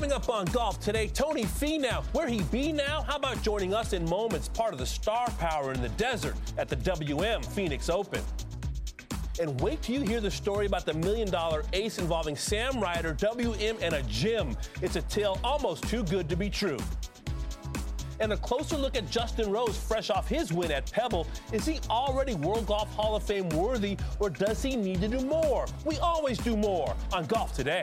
Coming up on Golf today, Tony Finau. Where he be now? How about joining us in moments, part of the star power in the desert at the WM Phoenix Open? And wait till you hear the story about the million dollar ace involving Sam Ryder, WM, and a gym. It's a tale almost too good to be true. And a closer look at Justin Rose, fresh off his win at Pebble. Is he already World Golf Hall of Fame worthy, or does he need to do more? We always do more on Golf Today.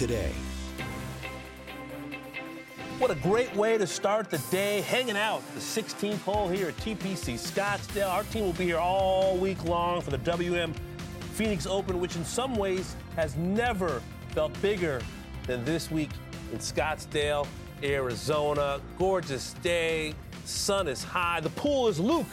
Today. What a great way to start the day, hanging out the 16th hole here at TPC Scottsdale. Our team will be here all week long for the WM Phoenix Open, which in some ways has never felt bigger than this week in Scottsdale, Arizona. Gorgeous day, sun is high, the pool is Luke,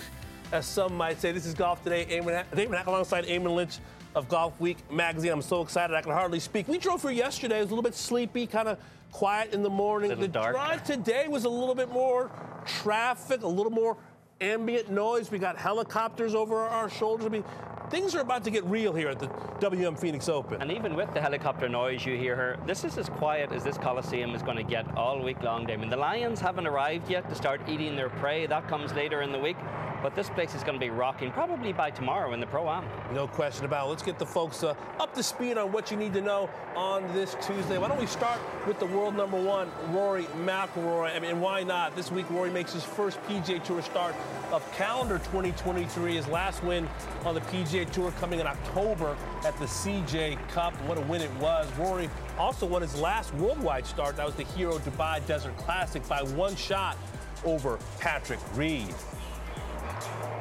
as some might say. This is Golf Today. Damon Hack alongside Eamon Lynch of Golf Week magazine. I'm so excited I can hardly speak. We drove here yesterday. It was a little bit sleepy, kind of quiet in the morning. The dark. drive today was a little bit more traffic, a little more ambient noise. We got helicopters over our shoulders. I mean, things are about to get real here at the WM Phoenix Open. And even with the helicopter noise you hear here, this is as quiet as this Coliseum is going to get all week long, Damon. The Lions haven't arrived yet to start eating their prey. That comes later in the week. But this place is going to be rocking probably by tomorrow in the Pro Am. No question about it. Let's get the folks uh, up to speed on what you need to know on this Tuesday. Why don't we start with the world number one, Rory McIlroy? I mean, why not? This week, Rory makes his first PGA Tour start of calendar 2023. His last win on the PGA Tour coming in October at the CJ Cup. What a win it was. Rory also won his last worldwide start. That was the Hero Dubai Desert Classic by one shot over Patrick Reed.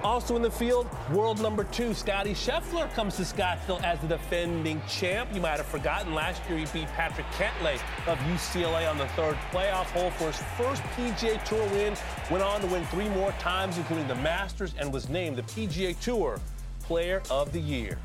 Also in the field, world number two, Scotty Scheffler comes to Scottsdale as the defending champ. You might have forgotten last year he beat Patrick Cantlay of UCLA on the third playoff hole for his first PGA Tour win. Went on to win three more times, including the Masters, and was named the PGA Tour Player of the Year.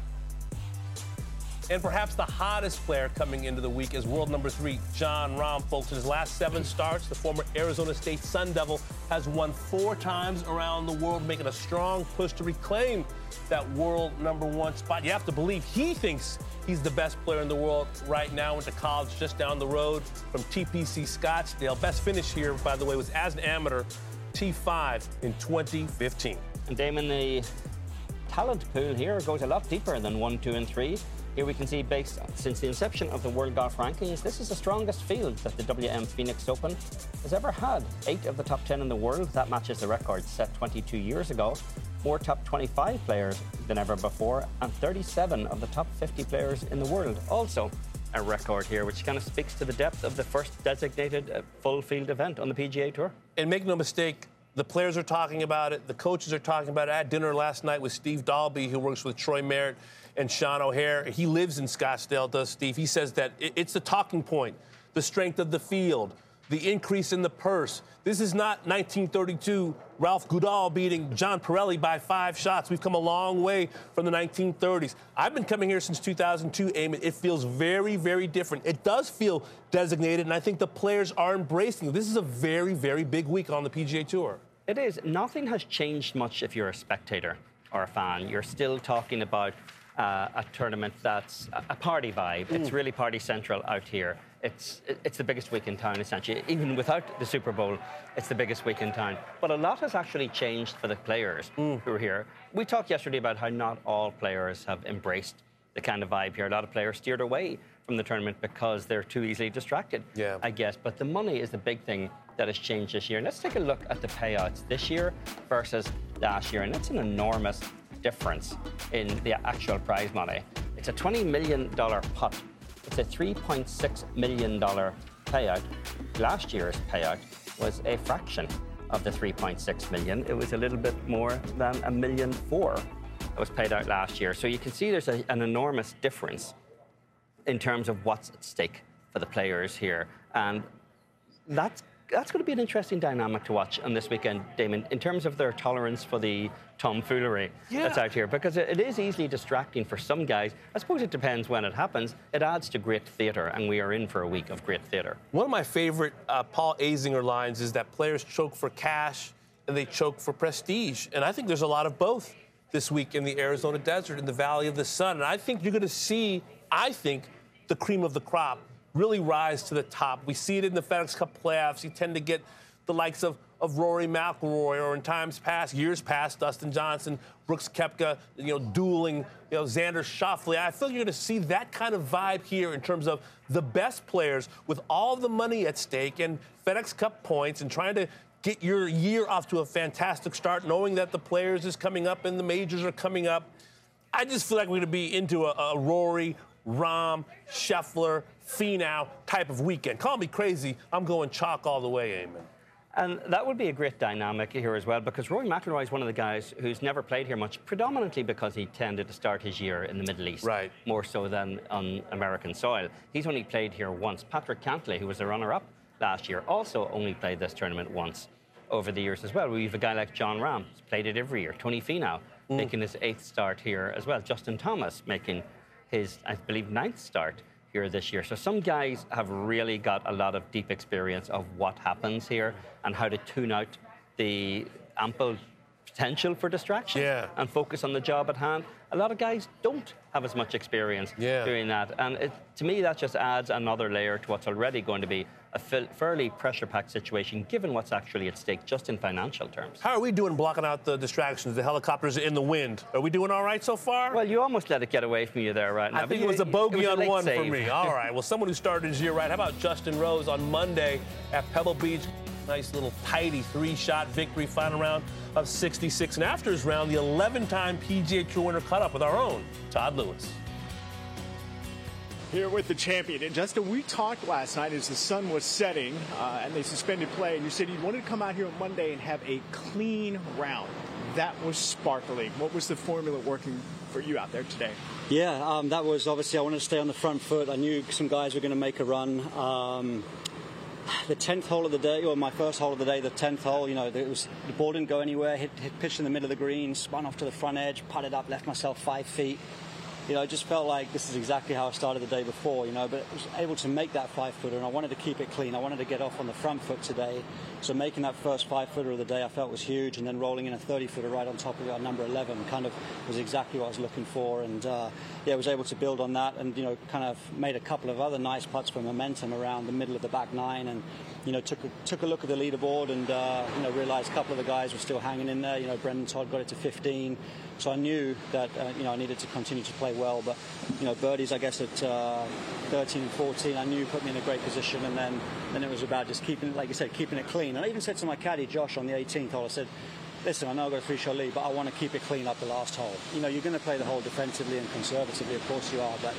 And perhaps the hottest player coming into the week is world number three, Jon Rahm. Folks, in his last seven starts, the former Arizona State Sun Devil has won four times around the world, making a strong push to reclaim that world number one spot. You have to believe he thinks he's the best player in the world right now. Went to college just down the road from TPC Scottsdale. Best finish here, by the way, was as an amateur, T5 in 2015. And Damon, the talent pool here goes a lot deeper than one, two, and three. Here we can see, based since the inception of the World Golf Rankings, this is the strongest field that the WM Phoenix Open has ever had. Eight of the top 10 in the world, that matches the record set 22 years ago. More top 25 players than ever before, and 37 of the top 50 players in the world. Also, a record here, which kind of speaks to the depth of the first designated uh, full field event on the PGA Tour. And make no mistake, the players are talking about it, the coaches are talking about it. Had dinner last night with Steve Dalby, who works with Troy Merritt and Sean O'Hair. He lives in Scottsdale, does Steve. He says that it's the talking point, the strength of the field, the increase in the purse. This is not 1932 Ralph Guldahl beating John Pirelli by five shots. We've come a long way from the 1930s. I've been coming here since 2002, Eamon. It feels very, very different. It does feel designated, and I think the players are embracing it. This is a very, very big week on the PGA Tour. It is. Nothing has changed much if you're a spectator or a fan. You're still talking about uh, a tournament that's a party vibe. Mm. It's really party central out here. It's it's the biggest week in town essentially. Even without the Super Bowl, it's the biggest week in town. But a lot has actually changed for the players mm. who are here. We talked yesterday about how not all players have embraced the kind of vibe here. A lot of players steered away from the tournament because they're too easily distracted. Yeah. I guess. But the money is the big thing that has changed this year. And let's take a look at the payouts this year versus last year. And it's an enormous difference in the actual prize money. It's a $20 million pot. It's a $3.6 million payout. Last year's payout was a fraction of the 3.6 million. It was a little bit more than a million four that was paid out last year. So you can see there's a, an enormous difference in terms of what's at stake for the players here. And that's that's going to be an interesting dynamic to watch on this weekend, Damon, in terms of their tolerance for the tomfoolery Yeah. that's out here, because it, is easily distracting for some guys. I suppose it depends when it happens. It adds to great theatre, and we are in for a week of great theatre. One of my favorite uh, Paul Azinger lines is that players choke for cash and they choke for prestige. And I think there's a lot of both this week in the Arizona desert, in the Valley of the Sun. And I think you're going to see, I think, the cream of the crop really rise to the top. We see it in the FedEx Cup playoffs. You tend to get the likes of, of Rory McIlroy, or in times past, years past, Dustin Johnson, Brooks Koepka, you know, dueling, you know, Xander Schauffele. I feel you're going to see that kind of vibe here in terms of the best players with all the money at stake and FedEx Cup points and trying to get your year off to a fantastic start, knowing that the players is coming up and the majors are coming up. I just feel like we're going to be into a, a Rory, Rahm, Scheffler, Finau type of weekend. Call me crazy. I'm going chalk all the way, Eamon. And that would be a great dynamic here as well, because Rory McIlroy is one of the guys who's never played here much, predominantly because he tended to start his year in the Middle East, Right. more so than on American soil. He's only played here once. Patrick Cantlay, who was the runner-up last year, also only played this tournament once over the years as well. We have a guy like Jon Rahm, who's played it every year. Tony Finau mm. making his eighth start here as well. Justin Thomas making his, I believe, ninth start here this year. So some guys have really got a lot of deep experience of what happens here and how to tune out the ample potential for distraction Yeah. and focus on the job at hand. A lot of guys don't have as much experience Yeah. doing that. And it, to me, that just adds another layer to what's already going to be a fairly pressure packed situation, given what's actually at stake just in financial terms. How are we doing blocking out the distractions? The helicopters in the wind. Are we doing all right so far? Well, you almost let it get away from you there right now. I think it was a bogey was on late one for me. All right. Well, someone who started his year right. How about Justin Rose on Monday at Pebble Beach? Nice little tidy three-shot victory, final round of 66. And after his round, the 11-time PGA Tour winner caught up with our own Todd Lewis. Here with the champion. And Justin, we talked last night as the sun was setting uh, and they suspended play, and you said you wanted to come out here on Monday and have a clean round. That was sparkling. What was the formula working for you out there today? Yeah, um, that was obviously I wanted to stay on the front foot. I knew some guys were going to make a run. Um, the tenth hole of the day, or my first hole of the day, the tenth hole, you know, it was the ball didn't go anywhere. Hit, hit pitched in the middle of the green, spun off to the front edge, putted up, left myself five feet. You know, I just felt like this is exactly how I started the day before. You know, but I was able to make that five footer, and I wanted to keep it clean. I wanted to get off on the front foot today. So making that first five footer of the day, I felt was huge, and then rolling in a 30 footer right on top of at number 11, kind of was exactly what I was looking for. And uh, yeah, I was able to build on that, and you know, kind of made a couple of other nice putts for momentum around the middle of the back nine, and you know, took a, took a look at the leaderboard, and uh, you know, realized a couple of the guys were still hanging in there. You know, Brendon Todd got it to 15, so I knew that uh, you know I needed to continue to play well. But you know, birdies, I guess at uh, 13 and 14, I knew put me in a great position, and then then it was about just keeping it, like you said, keeping it clean. And I even said to my caddy Josh on the 18th hole, I said. Listen, I know I've got a three shot lead, but I want to keep it clean up the last hole. You know, you're going to play the hole defensively and conservatively, of course you are, but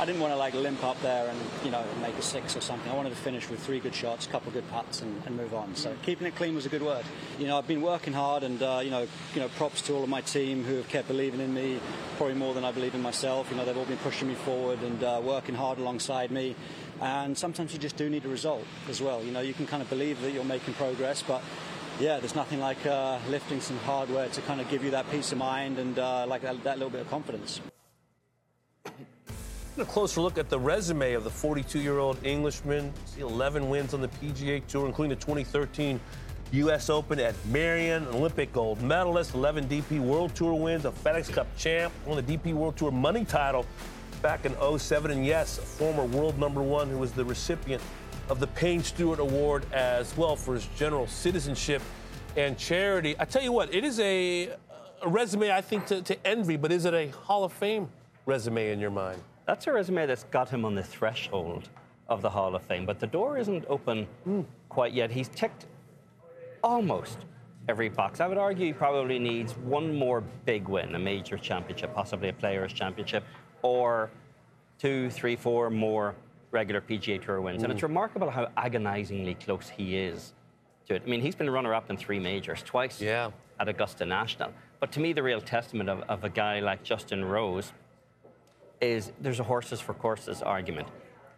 I didn't want to like limp up there and you know make a six or something. I wanted to finish with three good shots, a couple of good putts, and, and move on. So keeping it clean was a good word. You know, I've been working hard, and uh, you know, you know, props to all of my team who have kept believing in me, probably more than I believe in myself. You know, they've all been pushing me forward and uh, working hard alongside me. And sometimes you just do need a result as well. You know, you can kind of believe that you're making progress, but yeah, there's nothing like uh, lifting some hardware to kind of give you that peace of mind and uh, like that, that little bit of confidence. A closer look at the resume of the 42-year-old Englishman. See 11 wins on the PGA Tour, including the 2013 U.S. Open at Merion, Olympic gold medalist, 11 DP World Tour wins, a FedEx Cup champ, won the DP World Tour money title back in 07, and yes, a former world number one who was the recipient of the Payne Stewart Award as well for his general citizenship and charity. I tell you what, it is a, a resume I think to, to envy, but is it a Hall of Fame resume in your mind? That's a resume that's got him on the threshold of the Hall of Fame, but the door isn't open quite yet. He's ticked almost every box. I would argue he probably needs one more big win, a major championship, possibly a Players' Championship, or two, three, four more regular PGA Tour wins. And it's mm. remarkable how agonizingly close he is to it. I mean, he's been runner-up in three majors, twice Yeah. at Augusta National. But to me, the real testament of, of a guy like Justin Rose is there's a horses for courses argument.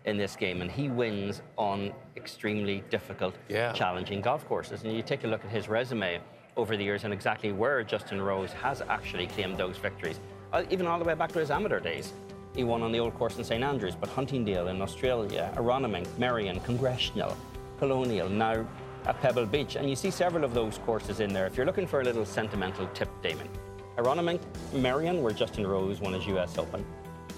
in this game, and he wins on extremely difficult, Yeah. challenging golf courses. And you take a look at his resume over the years and exactly where Justin Rose has actually claimed those victories, Uh, even all the way back to his amateur days. He won on the old course in St Andrews, but Huntingdale in Australia, Aronimink, Merion, Congressional, Colonial, now at Pebble Beach. And you see several of those courses in there. If you're looking for a little sentimental tip, Damon, Aronimink, Merion, where Justin Rose won his US Open,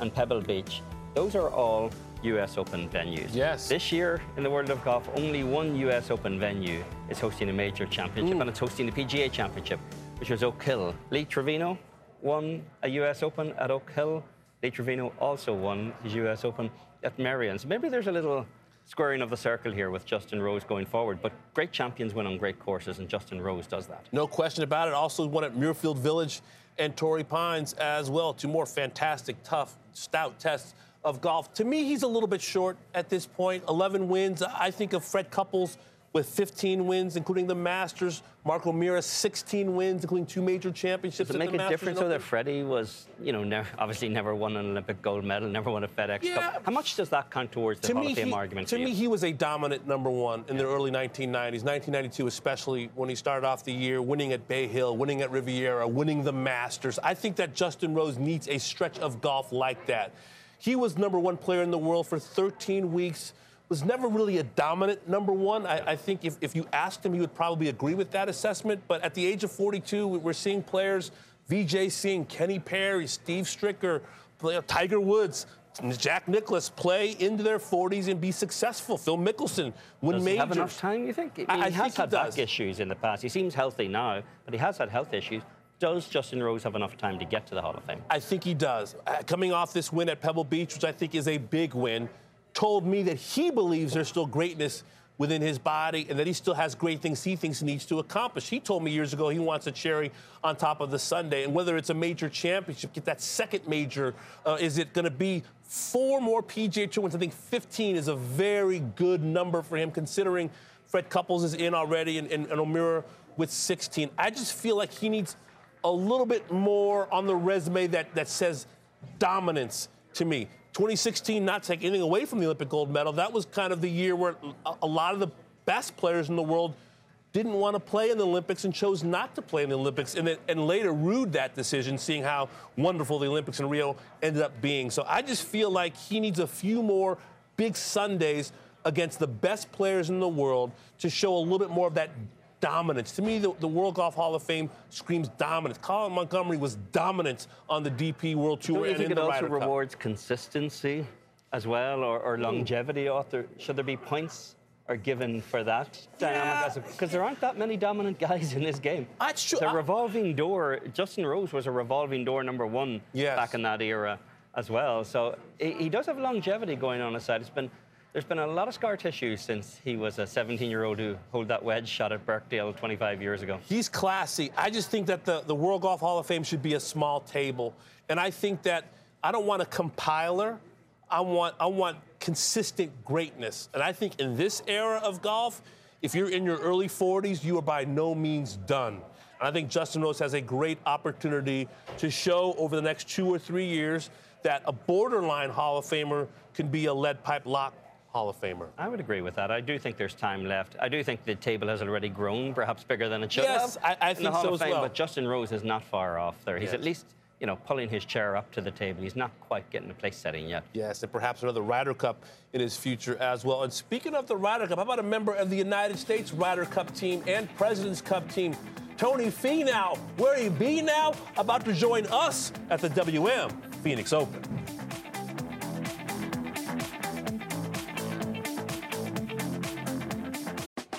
and Pebble Beach, those are all US Open venues. Yes. This year in the world of golf, only one US Open venue is hosting a major championship, and it's hosting the PGA Championship, which was Oak Hill. Lee Trevino won a US Open at Oak Hill. Lee Trevino also won his US Open at Merion. So maybe there's a little squaring of the circle here with Justin Rose going forward. But great champions win on great courses, and Justin Rose does that. No question about it. Also won at Muirfield Village and Torrey Pines as well. Two more fantastic, tough, stout tests of golf. To me, he's a little bit short at this point. 11 wins. I think of Fred Couples with 15 wins, including the Masters. Mark O'Meara, 16 wins, including two major championships. Does it make a Masters difference though that Freddie was, you know, never, obviously never won an Olympic gold medal, never won a FedEx Yeah. Cup? How much does that count towards the to Hall me, of Fame he, argument? to me, he was a dominant number one in the early 1990s, 1992 especially, when he started off the year winning at Bay Hill, winning at Riviera, winning the Masters. I think that Justin Rose needs a stretch of golf like that. He was number one player in the world for 13 weeks. Was never really a dominant number one. I, I think if, if you asked him, he would probably agree with that assessment. But at the age of 42, we're seeing players, Vijay Singh, Kenny Perry, Steve Stricker, Tiger Woods, Jack Nicklaus play into their 40s and be successful. Phil Mickelson win Does majors. he have enough time, you think? I- mean, I he has had back issues in the past. He seems healthy now, but he has had health issues. Does Justin Rose have enough time to get to the Hall of Fame? I think he does. Uh, coming off this win at Pebble Beach, which I think is a big win, told me that he believes there's still greatness within his body and that he still has great things he thinks he needs to accomplish. He told me years ago he wants a cherry on top of the Sunday, and whether it's a major championship, get that second major, uh, is it going to be four more PGA Tour wins? I think 15 is a very good number for him, considering Fred Couples is in already and, and, and O'Meara with 16. I just feel like he needs a little bit more on the resume that, that says dominance to me. 2016, not take anything away from the Olympic gold medal, that was kind of the year where a, lot of the best players in the world didn't want to play in the Olympics and chose not to play in the Olympics, and, then, and later rued that decision, seeing how wonderful the Olympics in Rio ended up being. So I just feel like he needs a few more big Sundays against the best players in the world to show a little bit more of that dominance. To me, the, the World Golf Hall of Fame screams dominance. Colin Montgomerie was dominant on the DP World Tour Don't you and think in it the also Ryder Cup. rewards consistency as well, or, or longevity? Author, should there be points are given for that Yeah. dynamic? Because there aren't that many dominant guys in this game. That's true. The revolving door. Justin Rose was a revolving door number one Yes. back in that era as well. So he, he does have longevity going on his side. It's been there's been a lot of scar tissue since he was a 17-year-old who held that wedge shot at Birkdale 25 years ago. He's classy. I just think that the, the World Golf Hall of Fame should be a small table. And I think that I don't want a compiler. I want I want consistent greatness. And I think in this era of golf, if you're in your early 40s, you are by no means done. And I think Justin Rose has a great opportunity to show over the next two or three years that a borderline Hall of Famer can be a lead pipe lock Hall of Famer. I would agree with that. I do think there's time left. I do think the table has already grown, perhaps bigger than it should Yes, have. I- I in the think Hall so of as Fame, well. But Justin Rose is not far off there. He's Yes. at least, you know, pulling his chair up to the table. He's not quite getting a place setting yet. Yes, and perhaps another Ryder Cup in his future as well. And speaking of the Ryder Cup, how about a member of the United States Ryder Cup team and President's Cup team, Tony Finau? Where he be now? About to join us at the WM Phoenix Open.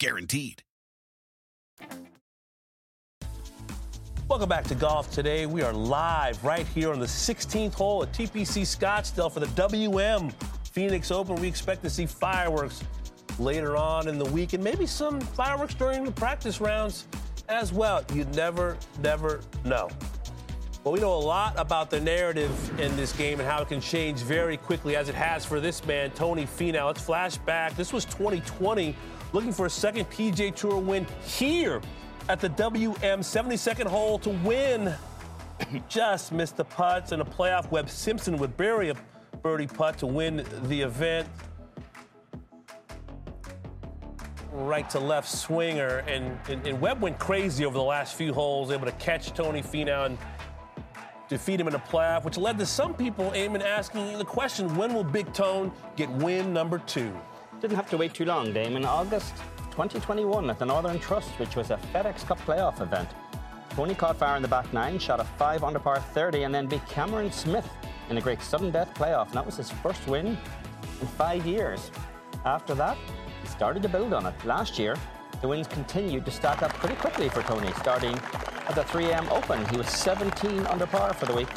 Guaranteed. Welcome back to golf today. We are live right here on the 16th hole at TPC Scottsdale for the WM Phoenix Open. We expect to see fireworks later on in the week and maybe some fireworks during the practice rounds as well. You never, never know. Well, we know a lot about the narrative in this game and how it can change very quickly, as it has for this man, Tony Finau. Let's flash back. This was 2020, looking for a second PGA Tour win here at the WM 72nd hole to win. Just missed the putts in a playoff. Webb Simpson would bury a birdie putt to win the event. Right to left swinger, and, and, and Webb went crazy over the last few holes, able to catch Tony Finau and defeat him in a playoff, which led to some people aiming asking the question: When will Big Tone get win number two? Didn't have to wait too long, Dame. In August 2021 at the Northern Trust, which was a FedEx Cup playoff event, Tony caught fire in the back nine, shot a five under par 30, and then beat Cameron Smith in a great sudden death playoff. And that was his first win in five years. After that, he started to build on it. Last year, the wins continued to stack up pretty quickly for Tony, starting at the 3M Open. He was 17 under par for the week.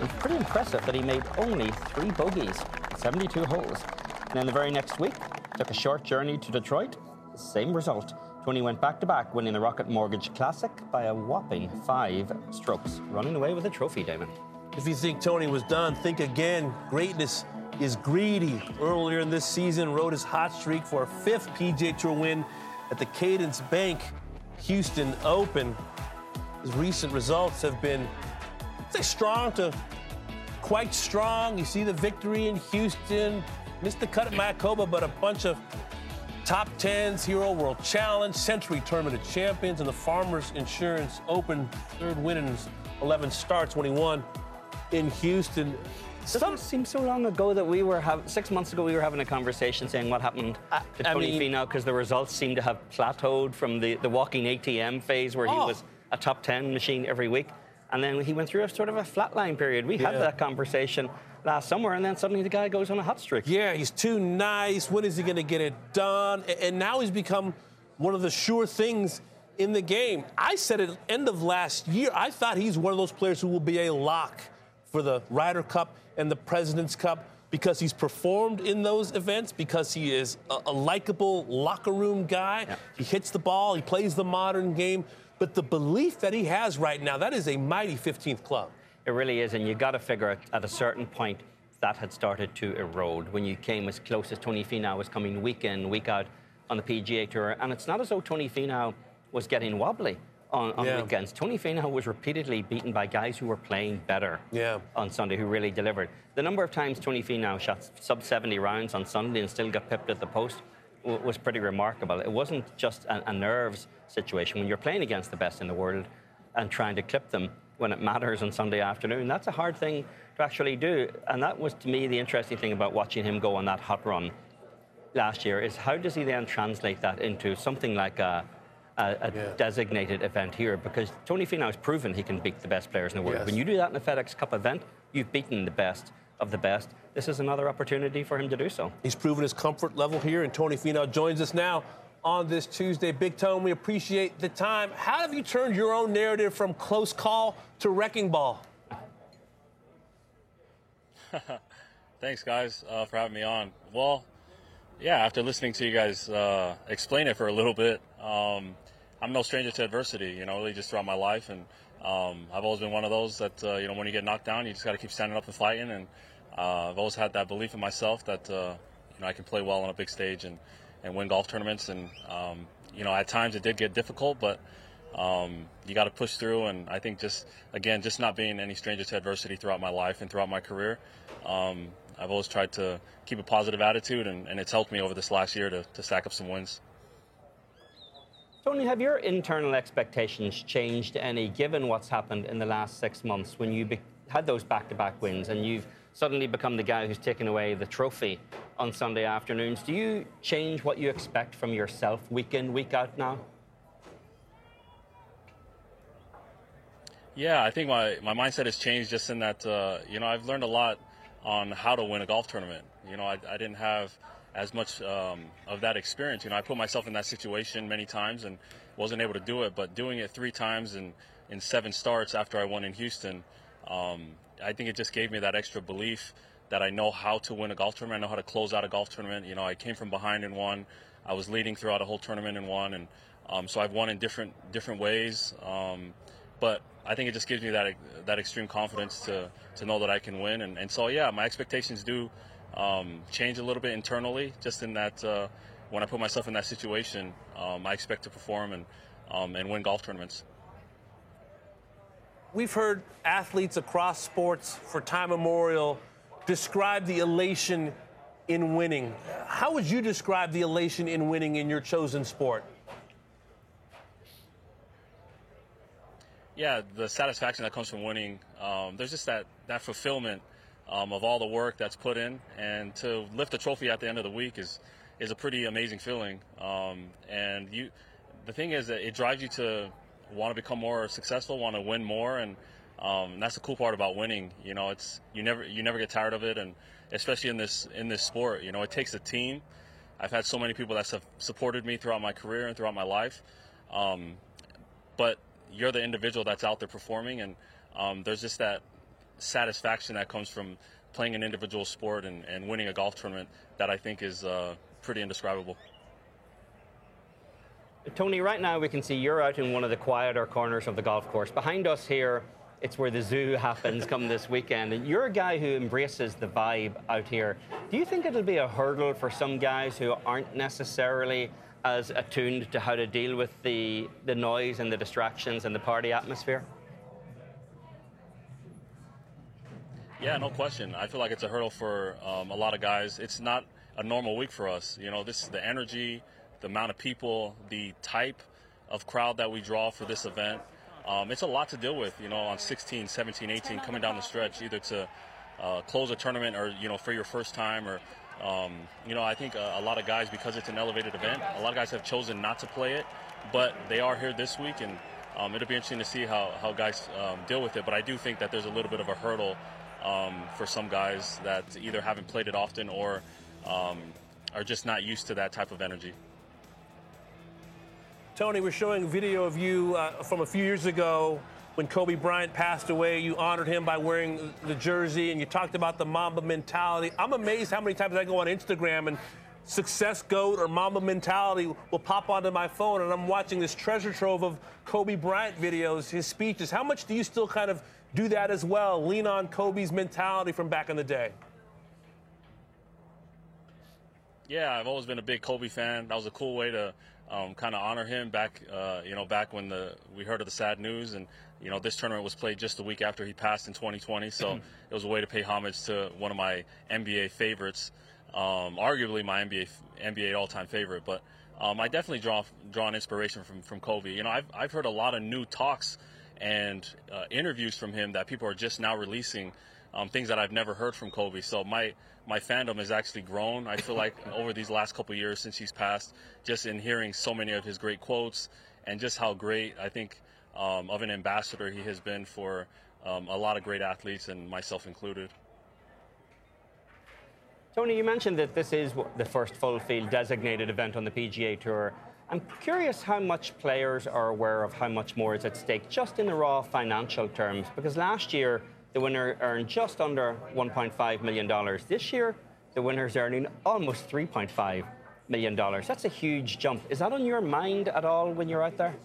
Was pretty impressive that he made only three bogeys, 72 holes. And then the very next week, took a short journey to Detroit. Same result. Tony went back to back, winning the Rocket Mortgage Classic by a whopping five strokes, running away with a trophy, Damon. If you think Tony was done, think again. Greatness is greedy. Earlier in this season, rode his hot streak for a fifth PGA Tour win at the Cadence Bank Houston Open. His recent results have been, say, strong to quite strong. You see the victory in Houston, the cut at Mayakoba, but a bunch of top tens, Hero World Challenge, Sentry Tournament of Champions, and the Farmers Insurance Open third win in 11 starts when he won in Houston. Doesn't it seem so long ago that we were having six months ago we were having a conversation saying what happened I- to I Tony mean- Finau because the results seem to have plateaued from the, the walking ATM phase where he Oh. was a top ten machine every week, and then he went through a sort of a flatline period. We had that conversation Uh, last summer, and then suddenly the guy goes on a hot streak. Yeah, he's too nice. When is he going to get it done? And now he's become one of the sure things in the game. I said at the end of last year, I thought he's one of those players who will be a lock for the Ryder Cup and the President's Cup because he's performed in those events, because he is a, a likable locker room guy. Yeah. He hits the ball, he plays the modern game. But the belief that he has right now, that is a mighty 15th club. It really is, and you got to figure at, at a certain point that had started to erode when you came as close as Tony Finau was coming week in, week out on the PGA Tour. And it's not as though Tony Finau was getting wobbly on, on Yeah. weekends. Tony Finau was repeatedly beaten by guys who were playing better Yeah. on Sunday, who really delivered. The number of times Tony Finau shot sub 70 rounds on Sunday and still got pipped at the post w- was pretty remarkable. It wasn't just a, a nerves situation. When you're playing against the best in the world and trying to clip them when it matters on Sunday afternoon, that's a hard thing to actually do. And that was, to me, the interesting thing about watching him go on that hot run last year is how does he then translate that into something like a, a, a Yeah. designated event here? Because Tony Finau has proven he can beat the best players in the world. Yes. When you do that in a FedEx Cup event, you've beaten the best of the best. This is another opportunity for him to do so. He's proven his comfort level here, and Tony Finau joins us now on this Tuesday. Big Tone, we appreciate the time. How have you turned your own narrative from close call to wrecking ball? Thanks, guys, uh, for having me on. Well, yeah, after listening to you guys uh, explain it for a little bit, um, I'm no stranger to adversity, you know, really just throughout my life. And um, I've always been one of those that, uh, you know, when you get knocked down, you just got to keep standing up and fighting. And uh, I've always had that belief in myself that, uh, you know, I can play well on a big stage and, and win golf tournaments. And, um, you know, at times it did get difficult, but um, you got to push through. And I think just again, just not being any stranger to adversity throughout my life and throughout my career, um, I've always tried to keep a positive attitude, and, and it's helped me over this last year to, to stack up some wins. Tony, have your internal expectations changed any given what's happened in the last six months when you be- had those back to back wins and you've suddenly become the guy who's taken away the trophy on Sunday afternoons? Do you change what you expect from yourself week in, week out now? Yeah, I think my, my mindset has changed just in that, uh, you know, I've learned a lot on how to win a golf tournament. You know, I, I didn't have as much um, of that experience. You know, I put myself in that situation many times and wasn't able to do it, but doing it three times in, in seven starts after I won in Houston, um, I think it just gave me that extra belief that I know how to win a golf tournament. I know how to close out a golf tournament. You know, I came from behind and won. I was leading throughout a whole tournament and won, and um, so I've won in different different ways. Um, but I think it just gives me that that extreme confidence to to know that I can win. And, and so yeah, my expectations do um, change a little bit internally, just in that uh, when I put myself in that situation, um, I expect to perform and um, and win golf tournaments. We've heard athletes across sports for time immemorial describe the elation in winning. How would you describe the elation in winning in your chosen sport? yeah, the satisfaction that comes from winning. Um, there's just that that fulfillment um, of all the work that's put in, and to lift a trophy at the end of the week is is a pretty amazing feeling. Um, and you, the thing is that it drives you to want to become more successful, want to win more, and um, that's the cool part about winning. You know, it's you never you never get tired of it, and especially in this in this sport, you know, it takes a team. I've had so many people that have supported me throughout my career and throughout my life, um, but you're the individual that's out there performing, and um, there's just that satisfaction that comes from playing an individual sport and, and winning a golf tournament that I think is uh, pretty indescribable. Tony, right now we can see you're out in one of the quieter corners of the golf course. Behind us here, it's where the zoo happens come this weekend. And you're a guy who embraces the vibe out here. Do you think it'll be a hurdle for some guys who aren't necessarily as attuned to how to deal with the, the noise and the distractions and the party atmosphere? Yeah, no question. I feel like it's a hurdle for um, a lot of guys. It's not a normal week for us. You know, this is the energy, the amount of people, the type of crowd that we draw for this event. Um, it's a lot to deal with, you know, on 16, 17, 18, coming down the stretch, either to uh, close a tournament or, you know, for your first time or um, you know, I think a, a, lot of guys, because it's an elevated event, a lot of guys have chosen not to play it, but they are here this week, and um, it'll be interesting to see how, how guys um, deal with it. But I do think that there's a little bit of a hurdle um, for some guys that either haven't played it often or um, are just not used to that type of energy. Tony, we're showing a video of you uh, from a few years ago when Kobe Bryant passed away, you honored him by wearing the jersey and you talked about the Mamba mentality. I'm amazed how many times I go on Instagram and success goat or Mamba mentality will pop onto my phone and I'm watching this treasure trove of Kobe Bryant videos, his speeches. How much do you still kind of do that as well? Lean on Kobe's mentality from back in the day? Yeah, I've always been a big Kobe fan. That was a cool way to um, kind of honor him back, uh, you know, back when the we heard of the sad news, and you know, this tournament was played just a week after he passed in 2020, so mm-hmm. it was a way to pay homage to one of my NBA favorites, um, arguably my NBA NBA all-time favorite. But um, I definitely draw draw an inspiration from from Kobe. You know, I've I've heard a lot of new talks and uh, interviews from him that people are just now releasing. Um, things that I've never heard from Kobe. So my my fandom has actually grown. I feel like over these last couple years since he's passed, just in hearing so many of his great quotes and just how great I think um, of an ambassador he has been for um, a lot of great athletes and myself included. Tony, you mentioned that this is the first full field designated event on the PGA Tour. I'm curious how much players are aware of how much more is at stake just in the raw financial terms, because last year the winner earned just under $1.5 million. This year, the winner's earning almost $3.5 million. That's a huge jump. Is that on your mind at all when you're out there?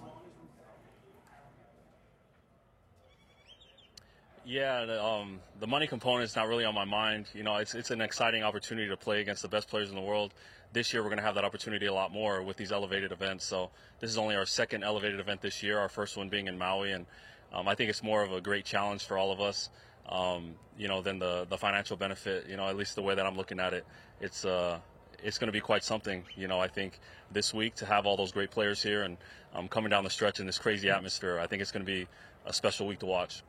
Yeah, the, um, the money component is not really on my mind. You know, it's it's an exciting opportunity to play against the best players in the world. this year we're going to have that opportunity a lot more with these elevated events. So this is only our second elevated event this year, our first one being in Maui, and um, I think it's more of a great challenge for all of us. Um, you know, than the the financial benefit. You know, at least the way that I'm looking at it, it's uh, it's going to be quite something. You know, I think this week to have all those great players here and um, coming down the stretch in this crazy atmosphere, I think it's going to be a special week to watch.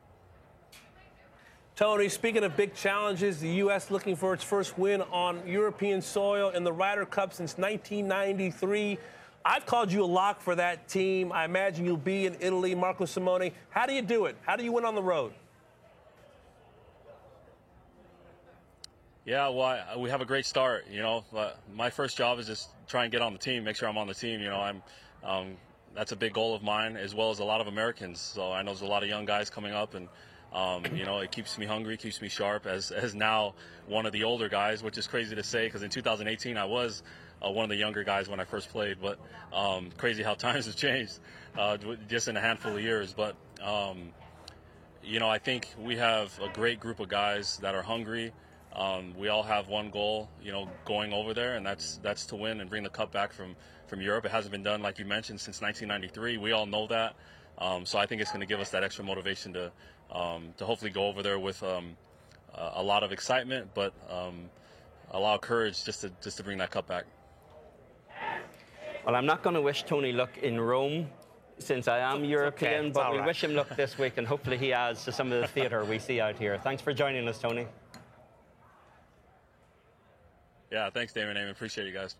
Tony, speaking of big challenges, the U.S. looking for its first win on European soil in the Ryder Cup since 1993. I've called you a lock for that team. I imagine you'll be in Italy. Marco Simone, how do you do it? How do you win on the road? Yeah, well, I, we have a great start. You know, my first job is just try and get on the team, make sure I'm on the team. You know, I'm. Um, that's a big goal of mine, as well as a lot of Americans. So I know there's a lot of young guys coming up, and um, you know, it keeps me hungry, keeps me sharp. As as now one of the older guys, which is crazy to say, because in 2018 I was uh, one of the younger guys when I first played. But um, crazy how times have changed uh, just in a handful of years. But um, you know, I think we have a great group of guys that are hungry. Um, we all have one goal, you know, going over there, and that's that's to win and bring the cup back from from Europe. It hasn't been done, like you mentioned, since 1993. We all know that, um, so I think it's going to give us that extra motivation to um, to hopefully go over there with um, a lot of excitement, but a lot of courage just to just to bring that cup back. Well, I'm not going to wish Tony luck in Rome since I am European, okay. but we right. wish him luck this week, and hopefully he adds to some of the theatre we see out here. Thanks for joining us, Tony. Yeah, thanks, Damon. Damon, appreciate you guys.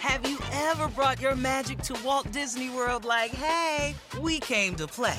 Have you ever brought your magic to Walt Disney World like, hey, we came to play?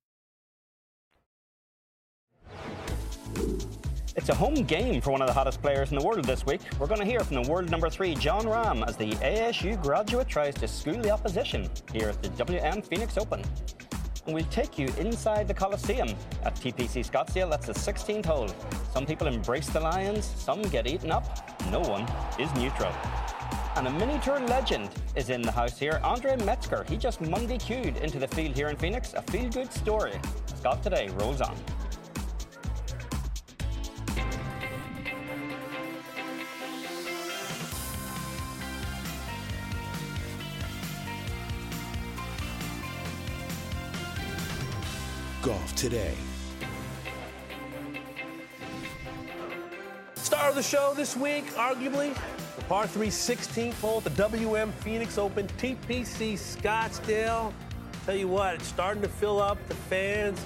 It's a home game for one of the hottest players in the world this week. We're going to hear from the world number three, Jon Rahm, as the ASU graduate tries to school the opposition here at the WM Phoenix Open. And we'll take you inside the Coliseum at TPC Scottsdale. That's the 16th hole. Some people embrace the Lions, some get eaten up. No one is neutral. And a mini tour legend is in the house here. Andre Metzger, he just Monday queued into the field here in Phoenix. A feel good story. Scott today rolls on. Today. Star of the show this week, arguably, the par 3 16th hole at the WM Phoenix Open, TPC Scottsdale. Tell you what, it's starting to fill up. The fans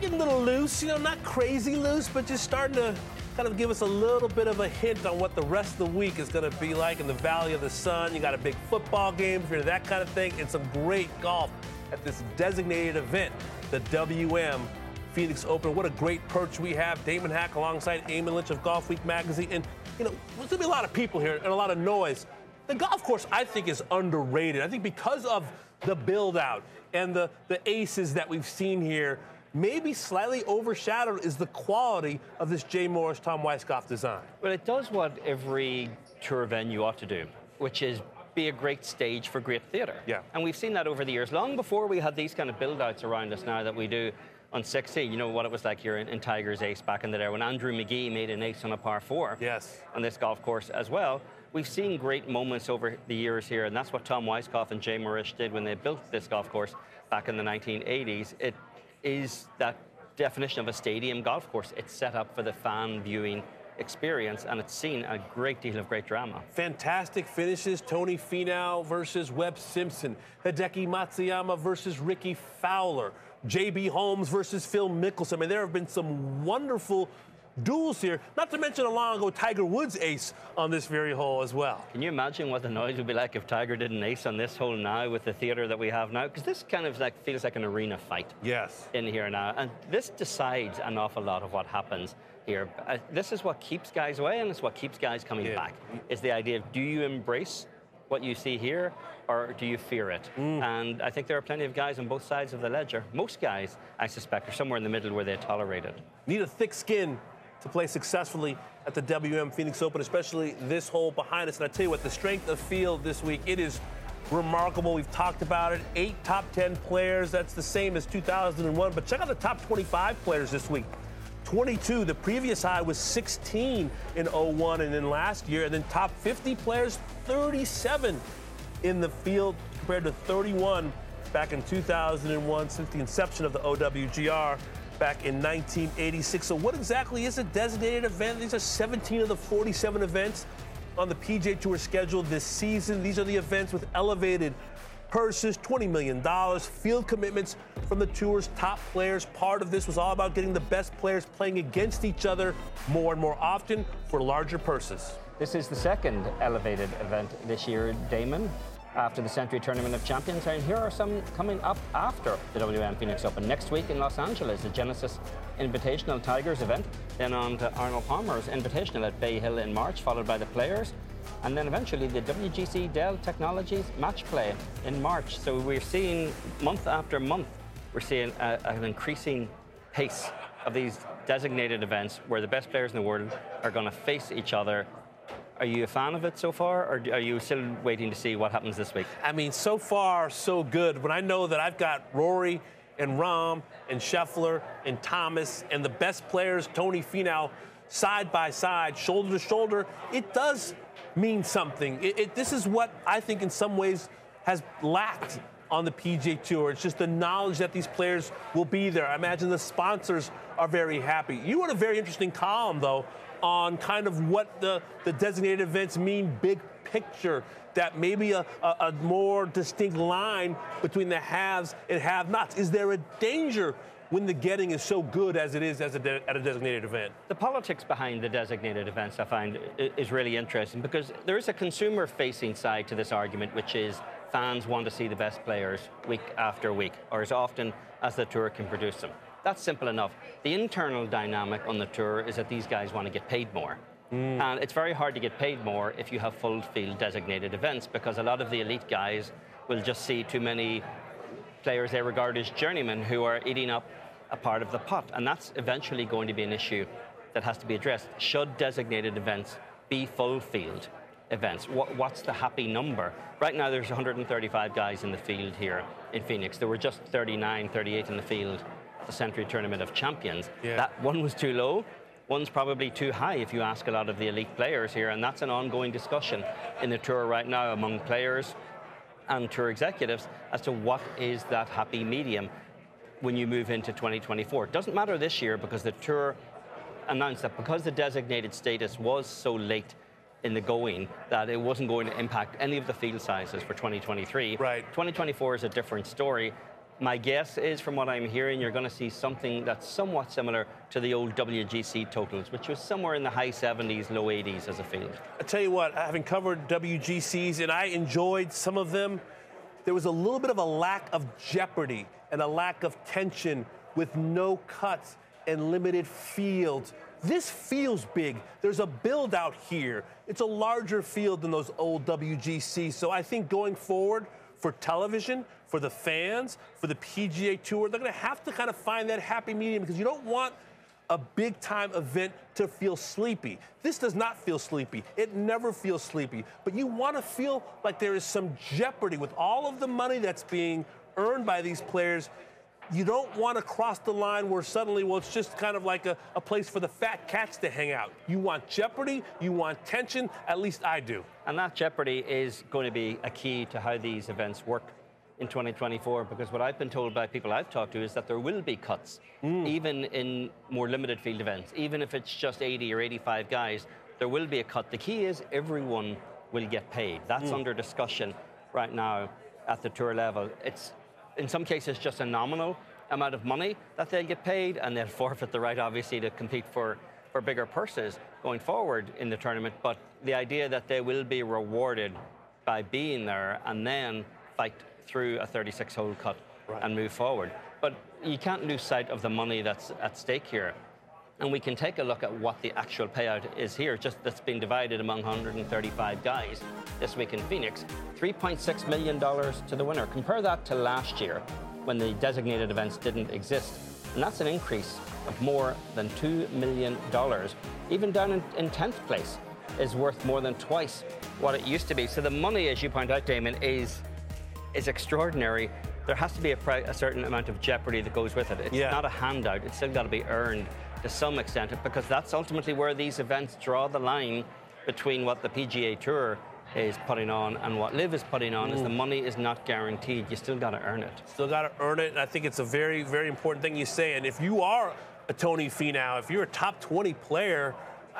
getting a little loose, you know, not crazy loose, but just starting to kind of give us a little bit of a hint on what the rest of the week is going to be like in the Valley of the Sun. You got a big football game, if you're that kind of thing, and some great golf at this designated event, the WM Phoenix Open. What a great perch we have. Damon Hack alongside Eamon Lynch of Golf Week magazine. And, you know, there's going to be a lot of people here and a lot of noise. The golf course, I think, is underrated. I think because of the build out and the, the aces that we've seen here, maybe slightly overshadowed is the quality of this Jay Morrish Tom Weiskopf design. Well, it does what every tour venue ought to do, which is be a great stage for great theatre. Yeah. And we've seen that over the years, long before we had these kind of build outs around us now that we do on 60. You know what it was like here in, in Tiger's Ace back in the day when Andrew Magee made an ace on a par four Yes. on this golf course as well. We've seen great moments over the years here, and that's what Tom Weiskopf and Jay Morrish did when they built this golf course back in the 1980s. It is that definition of a stadium golf course. It's set up for the fan viewing experience, and it's seen a great deal of great drama. Fantastic finishes. Tony Finau versus Webb Simpson. Hideki Matsuyama versus Rickie Fowler. JB Holmes versus Phil Mickelson. I mean, there have been some wonderful duels here. Not to mention a long ago Tiger Woods ace on this very hole as well. Can you imagine what the noise would be like if Tiger did an ace on this hole now with the theatre that we have now? Because this kind of like feels like an arena fight. Yes. in here now. And this decides an awful lot of what happens here. Uh, this is what keeps guys away and it's what keeps guys coming Yeah. back. Is the idea of do you embrace what you see here or do you fear it? Mm. And I think there are plenty of guys on both sides of the ledger. Most guys, I suspect, are somewhere in the middle where they tolerate it. Need a thick skin to play successfully at the WM Phoenix Open, especially this hole behind us. And I tell you what, the strength of field this week, it is remarkable. We've talked about it. Eight top 10 players. That's the same as 2001. But check out the top 25 players this week. 22. The previous high was 16 in 01 and then last year. And then top 50 players, 37 in the field compared to 31 back in 2001 since the inception of the OWGR back in 1986. So, what exactly is a designated event? These are 17 of the 47 events on the PGA Tour schedule this season. These are the events with elevated purses, $20 million, field commitments from the tour's top players. Part of this was all about getting the best players playing against each other more and more often for larger purses. This is the second elevated event this year, Damon, after the Sentry Tournament of Champions. And here are some coming up after the WM Phoenix Open. Next week in Los Angeles, the Genesis Invitational Tigers event. Then on to Arnold Palmer's Invitational at Bay Hill in March, followed by the Players. And then eventually the WGC Dell Technologies Match Play in March. So we're seeing month after month, we're seeing a, an increasing pace of these designated events where the best players in the world are going to face each other are you a fan of it so far, or are you still waiting to see what happens this week? I mean, so far, so good. When I know that I've got Rory and Rahm and Scheffler and Thomas and the best players, Tony Finau, side by side, shoulder to shoulder, it does mean something. It, it, this is what I think, in some ways, has lacked on the PGA Tour. It's just the knowledge that these players will be there. I imagine the sponsors are very happy. You wrote a very interesting column, though, on kind of what the, the designated events mean big picture that maybe a, a, a, more distinct line between the haves and have nots is there a danger when the getting is so good as it is as a de- at a designated event the politics behind the designated events i find is really interesting because there is a consumer facing side to this argument which is fans want to see the best players week after week or as often as the tour can produce them that's simple enough. The internal dynamic on the tour is that these guys want to get paid more. Mm. And it's very hard to get paid more if you have full field designated events because a lot of the elite guys will just see too many players they regard as journeymen who are eating up a part of the pot. And that's eventually going to be an issue that has to be addressed. Should designated events be full field events? What, what's the happy number? Right now, there's 135 guys in the field here in Phoenix. There were just 39, 38 in the field at the Sentry Tournament of Champions. Yeah. That one was too low. One's probably too high if you ask a lot of the elite players here, and that's an ongoing discussion in the tour right now among players and tour executives as to what is that happy medium when you move into 2024. It doesn't matter this year because the tour announced that because the designated status was so late in the going that it wasn't going to impact any of the field sizes for 2023. Right. 2024 is a different story. My guess is, from what I'm hearing, you're going to see something that's somewhat similar to the old WGC totals, which was somewhere in the high 70s, low 80s as a field. I tell you what, having covered WGCs, and I enjoyed some of them, there was a little bit of a lack of jeopardy and a lack of tension with no cuts and limited fields. This feels big. There's a build out here. It's a larger field than those old WGCs. So I think going forward, for television, for the fans, for the PGA Tour. They're going to have to kind of find that happy medium because you don't want a big time event to feel sleepy. This does not feel sleepy. It never feels sleepy. But you want to feel like there is some jeopardy with all of the money that's being earned by these players you don't want to cross the line where suddenly, well, it's just kind of like a, a, place for the fat cats to hang out. You want jeopardy, you want tension, at least I do. And that jeopardy is going to be a key to how these events work in 2024 because what I've been told by people I've talked to is that there will be cuts, mm. even in more limited field events, even if it's just 80 or 85 guys, there will be a cut. The key is everyone will get paid. That's mm. under discussion right now at the tour level. It's in some cases just a nominal amount of money that they'll get paid, and they'll forfeit the right, obviously, to compete for, for bigger purses going forward in the tournament. But the idea that they will be rewarded by being there and then fight through a 36 hole cut right. and move forward. But you can't lose sight of the money that's at stake here. And we can take a look at what the actual payout is here, just that's been divided among 135 guys this week in Phoenix. $3.6 million to the winner. Compare that to last year when the designated events didn't exist. And that's an increase of more than $2 million. Even down in, in 10th place is worth more than twice what it used to be. So the money, as you point out, Damon, is, is extraordinary. There has to be a, a certain amount of jeopardy that goes with it. It's yeah. not a handout, it's still got to be earned to some extent because that's ultimately where these events draw the line between what the PGA Tour is putting on and what LIV is putting on mm. is the mm. money is not guaranteed. You still got to earn it. Still got to earn it. And I think it's a very, very important thing you say. And if you are a Tony Finau, if you're a top 20 player,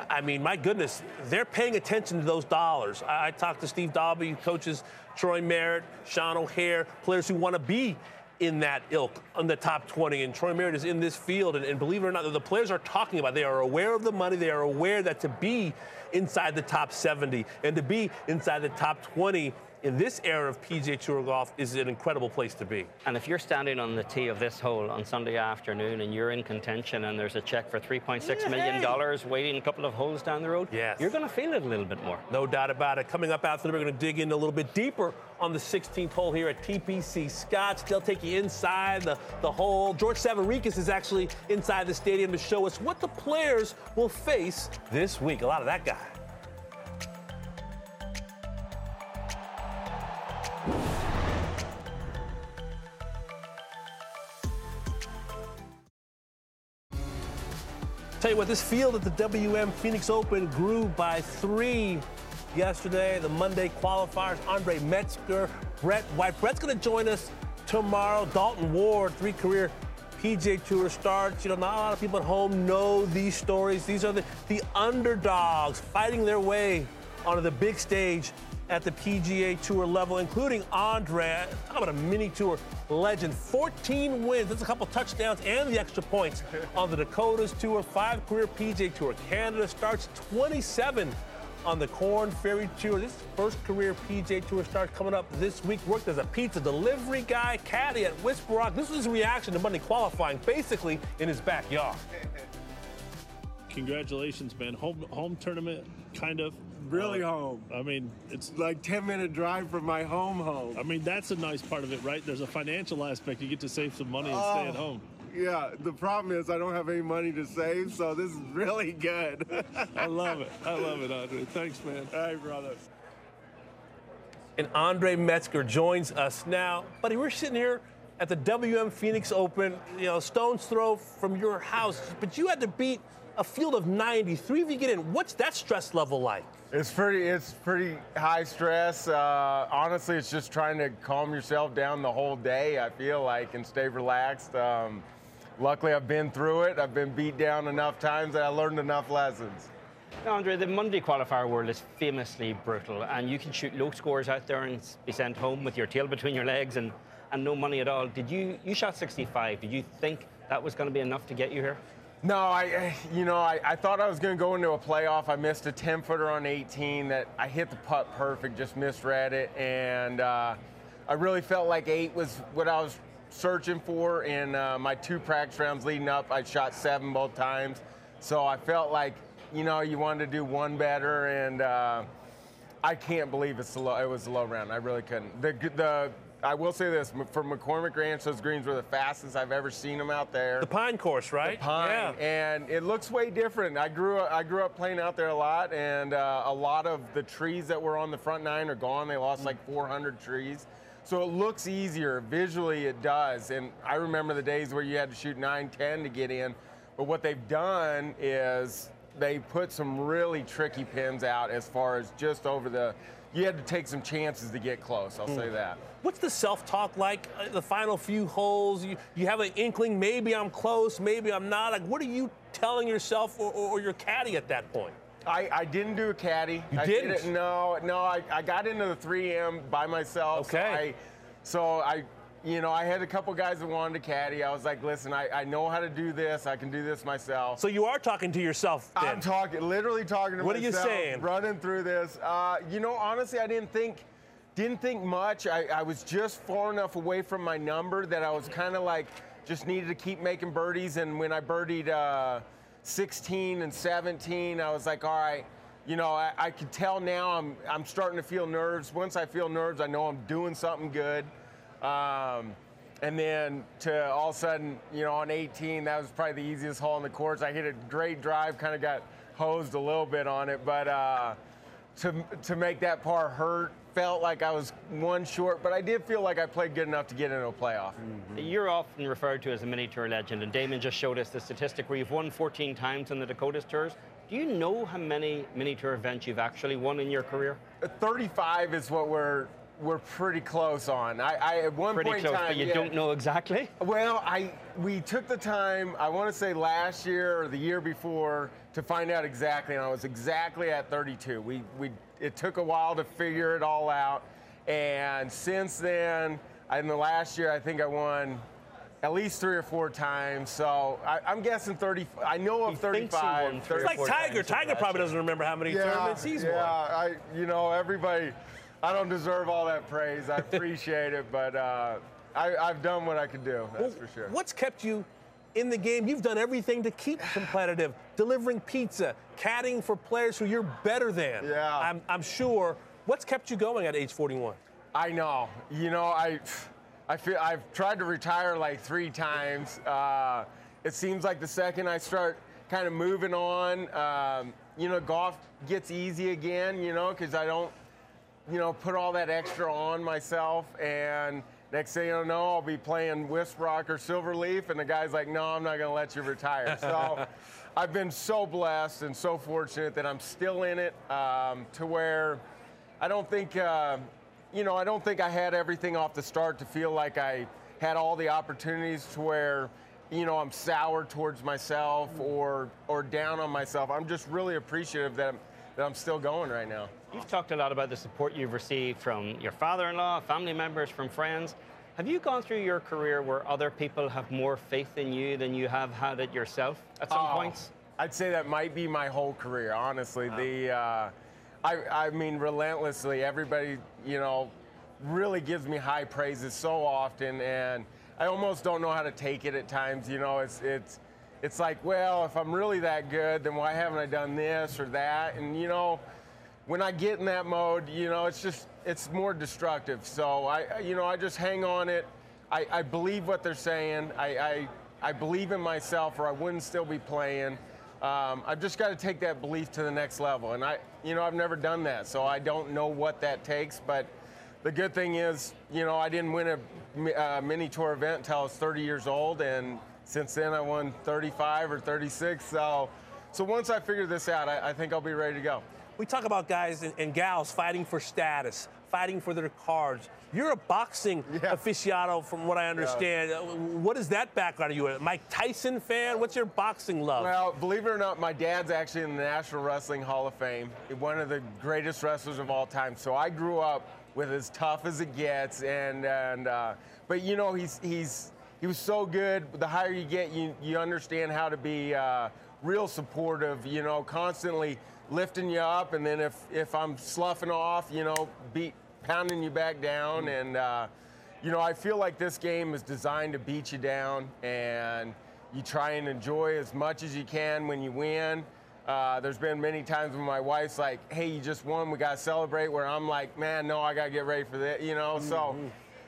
I mean, my goodness, they're paying attention to those dollars. I, I talked to Steve Dalby, coaches Troy Merritt, Sean O'Hair, players who want to be in that ilk on the top 20. And Troy Merritt is in this field. And, and, believe it or not, the players are talking about, they are aware of the money. They are aware that to be inside the top 70 and to be inside the top 20 in this era of PGA Tour golf is an incredible place to be. And if you're standing on the tee of this hole on Sunday afternoon and you're in contention and there's a check for $3.6 million waiting a couple of holes down the road, yes. you're going to feel it a little bit more. No doubt about it. Coming up after, we're going to dig in a little bit deeper on the 16th hole here at TPC Scotts. They'll take you inside the, the hole. George Savaricas is actually inside the stadium to show us what the players will face this week. A lot of that guy. Tell you what, this field at the WM Phoenix Open grew by three yesterday. The Monday qualifiers, Andre Metzger, Brett White. Brett's going to join us tomorrow. Dalton Ward, three career PGA Tour starts. You know, not a lot of people at home know these stories. These are the, the underdogs fighting their way onto the big stage at the PGA Tour level, including Andre. Talk about a mini tour legend. 14 wins. That's a couple touchdowns and the extra points on the Dakotas Tour. Five career PGA Tour. Canada starts 27 on the Korn Ferry Tour. This first career PGA Tour start coming up this week. Worked as a pizza delivery guy, caddy at Whisper Rock. This was his reaction to Monday qualifying, basically in his backyard. Congratulations, man. Home home tournament, kind of really uh, home. I mean, it's like 10 minute drive from my home home. I mean, that's a nice part of it, right? There's a financial aspect. You get to save some money and oh, stay at home. Yeah, the problem is I don't have any money to save, so this is really good. I love it. I love it, Andre. Thanks, man. Hey, brother. And Andre Metzger joins us now. Buddy, we're sitting here at the WM Phoenix Open, you know, stone's throw from your house, but you had to beat a field of 90, three of you get in. What's that stress level like? It's pretty. It's pretty high stress. Uh, honestly, it's just trying to calm yourself down the whole day. I feel like and stay relaxed. Um, luckily, I've been through it. I've been beat down enough times that I learned enough lessons. Now, Andre, the Monday qualifier world is famously brutal, and you can shoot low scores out there and be sent home with your tail between your legs and, and no money at all. Did you you shot 65? Did you think that was going to be enough to get you here? No, I, you know, I, I thought I was going to go into a playoff. I missed a 10 footer on 18 that I hit the putt perfect, just misread it. And uh, I really felt like eight was what I was searching for. In uh, my two practice rounds leading up, I shot seven both times. So I felt like, you know, you wanted to do one better. And uh, I can't believe it's low, it was a low round. I really couldn't. The, the I will say this for McCormick Ranch, those greens were the fastest I've ever seen them out there. The Pine Course, right? The Pine, yeah. and it looks way different. I grew up, I grew up playing out there a lot, and uh, a lot of the trees that were on the front nine are gone. They lost like 400 trees. So it looks easier. Visually, it does. And I remember the days where you had to shoot 9, 10 to get in. But what they've done is they put some really tricky pins out as far as just over the. You had to take some chances to get close. I'll say that. What's the self-talk like? Uh, the final few holes, you, you have an inkling. Maybe I'm close. Maybe I'm not. Like, what are you telling yourself or, or your caddy at that point? I, I didn't do a caddy. You I didn't? Did no, no. I, I got into the 3M by myself. Okay. So I, so I you know, I had a couple guys that wanted to caddy. I was like, listen, I, I know how to do this. I can do this myself. So you are talking to yourself. Then. I'm talking, literally talking to what myself. What are you saying? Running through this. Uh, you know, honestly, I didn't think, didn't think much. I, I was just far enough away from my number that I was kind of like, just needed to keep making birdies. And when I birdied uh, 16 and 17, I was like, all right. You know, I, I could tell now I'm, I'm starting to feel nerves. Once I feel nerves, I know I'm doing something good. Um, and then to all of a sudden, you know, on 18, that was probably the easiest hole on the course. I hit a great drive, kind of got hosed a little bit on it, but uh, to to make that par hurt, felt like I was one short, but I did feel like I played good enough to get into a playoff. Mm-hmm. You're often referred to as a mini tour legend, and Damon just showed us the statistic where you've won 14 times in the Dakotas tours. Do you know how many mini tour events you've actually won in your career? 35 is what we're we're pretty close on. I, I at one pretty point close, in time, but you yeah, don't know exactly. Well, I we took the time. I want to say last year or the year before to find out exactly, and I was exactly at 32. We we it took a while to figure it all out, and since then, in the last year, I think I won at least three or four times. So I, am guessing 30. I know of He 35. thinks he won three or It's like four Tiger. times Tiger probably doesn't remember how many yeah, tournaments he's yeah, won. I you know everybody. I don't deserve all that praise. I appreciate it, but uh, I, I've done what I could do. That's Well, for sure. What's kept you in the game? You've done everything to keep competitive, delivering pizza, caddying for players who you're better than. Yeah. I'm, I'm sure. What's kept you going at age 41? I know. You know, I, I feel I've tried to retire like three times. Uh, it seems like the second I start kind of moving on, um, you know, golf gets easy again. You know, because I don't, you know, put all that extra on myself. And next thing you know, I'll be playing Wisp Rock or Silverleaf, and the guy's like, "No, I'm not going to let you retire." So. I've been so blessed and so fortunate that I'm still in it um, to where I don't think, uh, you know, I don't think I had everything off the start to feel like I had all the opportunities to where, you know, I'm sour towards myself or or down on myself. I'm just really appreciative that I'm, that I'm still going right now. You've talked a lot about the support you've received from your father-in-law, family members, from friends. Have you gone through your career where other people have more faith in you than you have had it yourself at some Oh, points? I'd say that might be my whole career, honestly. The, uh, I, I mean, relentlessly, everybody, you know, really gives me high praises so often, and I almost don't know how to take it at times. You know, it's it's it's like, well, if I'm really that good, then why haven't I done this or that? And you know, when I get in that mode, you know, it's just it's more destructive. So I, you know, I just hang on it. I, I believe what they're saying. I, I I believe in myself, or I wouldn't still be playing. Um, I've just got to take that belief to the next level, and I, you know, I've never done that, so I don't know what that takes. But the good thing is, you know, I didn't win a mi- uh, mini tour event until I was 30 years old, and since then I won 35 or 36. So, so once I figure this out, I, I think I'll be ready to go. We talk about guys and, and gals fighting for status, fighting for their cards. You're a boxing Yeah. aficionado, from what I understand. Uh, What is that background? Are you a Mike Tyson fan? What's your boxing love? Well, believe it or not, my dad's actually in the National Wrestling Hall of Fame, one of the greatest wrestlers of all time. So I grew up with as tough as it gets, and and uh, but you know he's he's he was so good. The higher you get, you you understand how to be uh, real supportive. You know, constantly lifting you up, and then if if I'm sloughing off, you know, beat pounding you back down, and. Uh, you know, I feel like this game is designed to beat you down, and you try and enjoy as much as you can when you win. Uh, there's been many times when my wife's like, "Hey, you just won. We gotta celebrate." Where I'm like, "Man, no, I gotta get ready for that." You know, so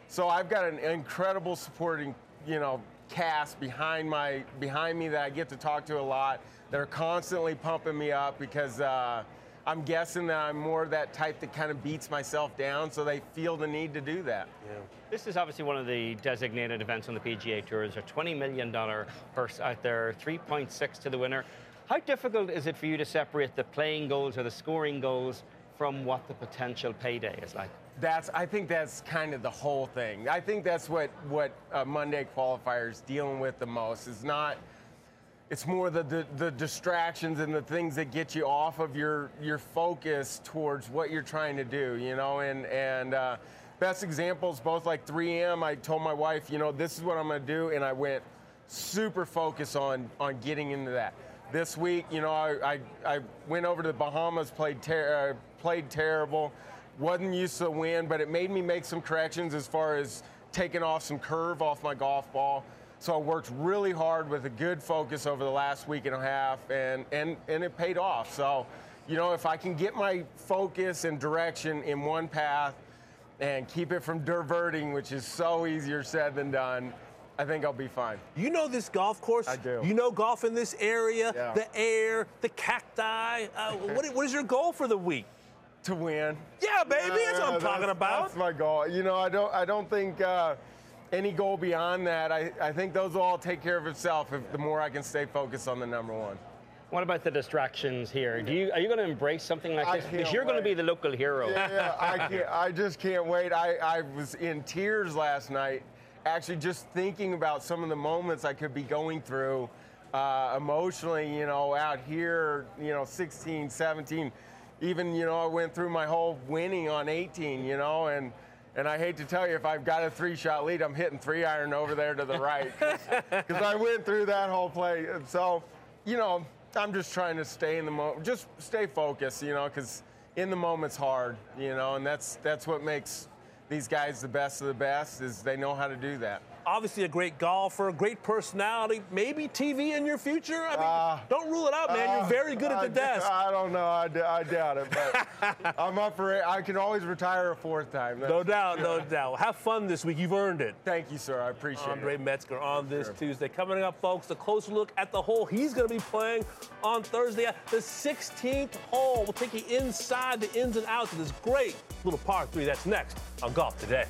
So I've got an incredible supporting, you know, cast behind my behind me that I get to talk to a lot. That are constantly pumping me up because uh, I'm guessing that I'm more that type that kind of beats myself down, so they feel the need to do that. Yeah. This is obviously one of the designated events on the PGA Tour. A $20 million purse out there, 3.6 to the winner. How difficult is it for you to separate the playing goals or the scoring goals from what the potential payday is like? That's. I think that's kind of the whole thing. I think that's what what uh, Monday qualifiers dealing with the most is not. It's more the, the, the distractions and the things that get you off of your your focus towards what you're trying to do. You know, and and. Uh, best examples, both like 3M. I told my wife, you know, this is what I'm going to do, and I went super focused on on getting into that. This week, you know, I, I, I went over to the Bahamas, played ter- uh, played terrible, wasn't used to the wind, but it made me make some corrections as far as taking off some curve off my golf ball. So I worked really hard with a good focus over the last week and a half, and and and it paid off. So, you know, if I can get my focus and direction in one path and keep it from diverting, which is so easier said than done. I think I'll be fine. You know this golf course. I do. You know golf in this area, Yeah. the air, the cacti. Uh, what, what is your goal for the week? To win. Yeah, baby, that's what I'm talking about. That's my goal. You know, I don't. I don't think uh, any goal beyond that. I, I think those will all take care of itself. If the more I can stay focused on the number one. What about the distractions here? Do you are you going to embrace something like this? Because you're going to be the local hero. Yeah, yeah, I can't. I just can't wait. I, I was in tears last night, actually just thinking about some of the moments I could be going through uh, emotionally. You know, out here, you know, 16, 17, even you know, I went through my whole winning on 18. You know, and. And I hate to tell you, if I've got a three-shot lead, I'm hitting three iron over there to the right because I went through that whole play. And so, you know, I'm just trying to stay in the moment, just stay focused, you know, because in the moment's hard, you know, and that's that's what makes these guys the best of the best is they know how to do that. Obviously, a great golfer, great personality, maybe TV in your future. I mean, don't rule it out, man. You're Uh, very good at the d- desk. I don't know. I, d- I doubt it, but I'm up for it. I can always retire a fourth time. No doubt, no doubt. Have fun this week. You've earned it. Thank you, sir. I appreciate Andre it. Andre Metzger on this Tuesday. Coming up, folks, a closer look at the hole he's going to be playing on Thursday the 16th hole. We'll take you inside the ins and outs of this great little par three. That's next on Golf Today.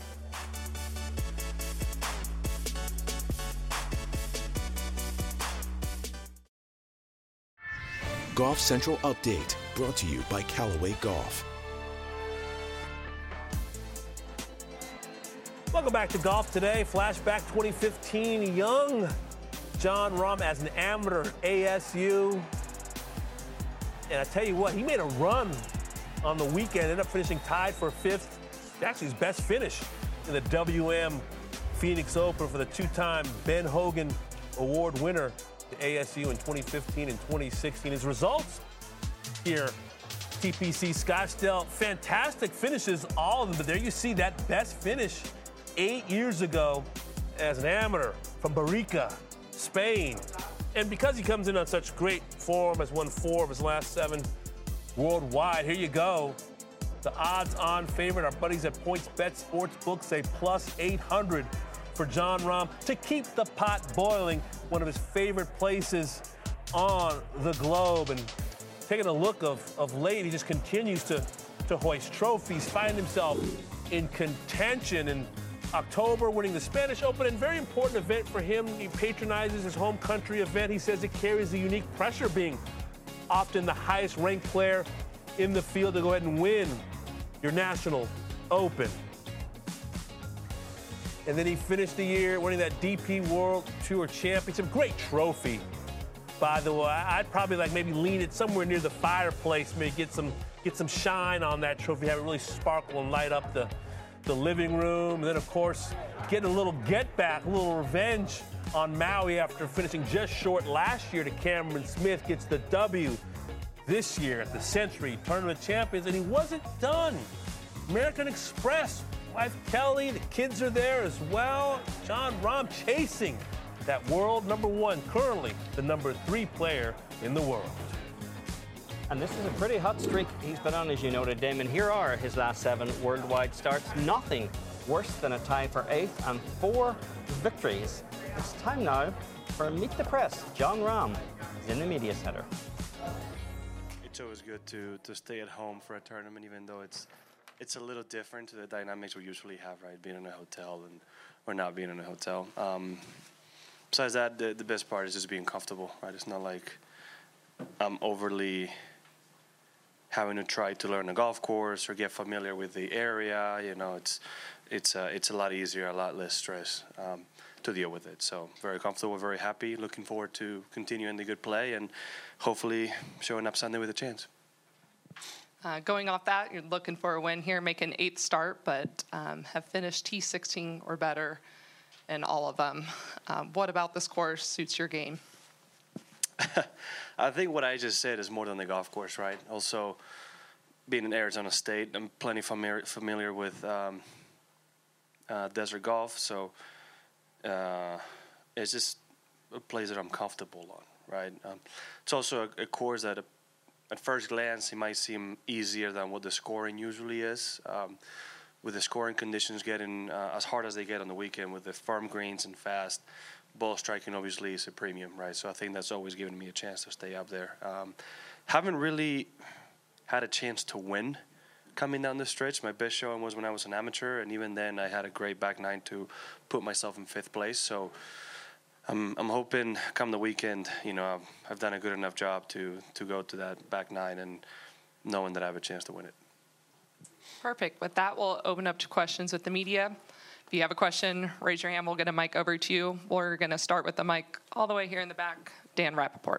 Golf Central Update brought to you by Callaway Golf. Welcome back to Golf Today. Flashback 2015. Young Jon Rahm as an amateur at ASU. And I tell you what, he made a run on the weekend, ended up finishing tied for fifth. Actually, his best finish in the WM Phoenix Open for the two time Ben Hogan Award winner to ASU in 2015 and 2016. His results here TPC Scottsdale, fantastic finishes, all of them. But there you see that best finish eight years ago as an amateur from Barrika, Spain. And because he comes in on such great form, has won four of his last seven worldwide, here you go. The odds on favorite, our buddies at Points PointsBet Sportsbook say plus 800 for Jon Rahm to keep the pot boiling, one of his favorite places on the globe. And taking a look of, of late, he just continues to, to hoist trophies, find himself in contention in October, winning the Spanish Open, and very important event for him. He patronizes his home country event. He says it carries a unique pressure being often the highest ranked player in the field to go ahead and win your national open. And then he finished the year winning that DP World Tour Championship. Great trophy, by the way. I'd probably like maybe lean it somewhere near the fireplace, maybe get some get some shine on that trophy, have it really sparkle and light up the the living room. And then of course, getting a little get back, a little revenge on Maui after finishing just short last year to Cameron Smith gets the W this year at the Sentry Tournament Champions, and he wasn't done. American Express, wife Kelly, the kids are there as well. Jon Rahm chasing that world number one, currently the number three player in the world. And this is a pretty hot streak he's been on, as you noted, Damon. Here are his last seven worldwide starts. Nothing worse than a tie for eighth and four victories. It's time now for Meet the Press. Jon Rahm is in the media center. It's always good to, to stay at home for a tournament, even though it's it's a little different to the dynamics we usually have, right? Being in a hotel and or not being in a hotel. Um, besides that, the, the best part is just being comfortable, right? It's not like I'm overly having to try to learn a golf course or get familiar with the area. You know, it's it's uh, it's a lot easier, a lot less stress um, to deal with it. So very comfortable, very happy. Looking forward to continuing the good play and hopefully showing up Sunday with a chance. Uh, going off that, you're looking for a win here, make an eighth start, but um, have finished T16 or better in all of them. Um, what about this course suits your game? I think what I just said is more than the golf course, right? Also, being in Arizona State, I'm plenty familiar familiar with um, uh, desert golf, so uh, it's just a place that I'm comfortable on, right? Um, it's also a, a course that at first glance, it might seem easier than what the scoring usually is. Um, with the scoring conditions getting uh, as hard as they get on the weekend, with the firm greens and fast, ball striking obviously is a premium, right? So I think that's always given me a chance to stay up there. Um, haven't really had a chance to win coming down the stretch. My best showing was when I was an amateur, and even then, I had a great back nine to put myself in fifth place. So I'm I'm hoping come the weekend, you know, I've, I've done a good enough job to to go to that back nine and knowing that I have a chance to win it. Perfect. With that, we'll open up to questions with the media. If you have a question, raise your hand. We'll get a mic over to you. We're going to start with the mic all the way here in the back. Dan Rappaport.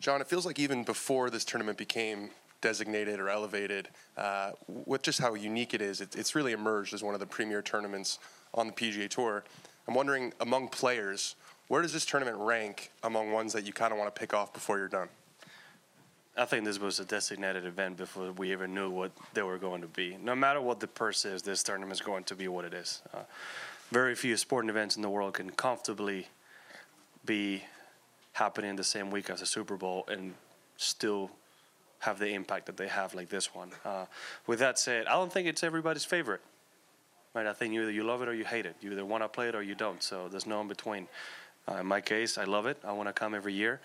Jon, it feels like even before this tournament became designated or elevated, uh, with just how unique it is, it, it's really emerged as one of the premier tournaments on the PGA Tour. I'm wondering, among players, where does this tournament rank among ones that you kind of want to pick off before you're done? I think this was a designated event before we even knew what they were going to be. No matter what the purse is, this tournament is going to be what it is. Uh, very few sporting events in the world can comfortably be happening the same week as the Super Bowl and still have the impact that they have like this one. Uh, with that said, I don't think it's everybody's favorite. Right? I think either you love it or you hate it. You either want to play it or you don't. So there's no in between. Uh, in my case, I love it. I want to come every year.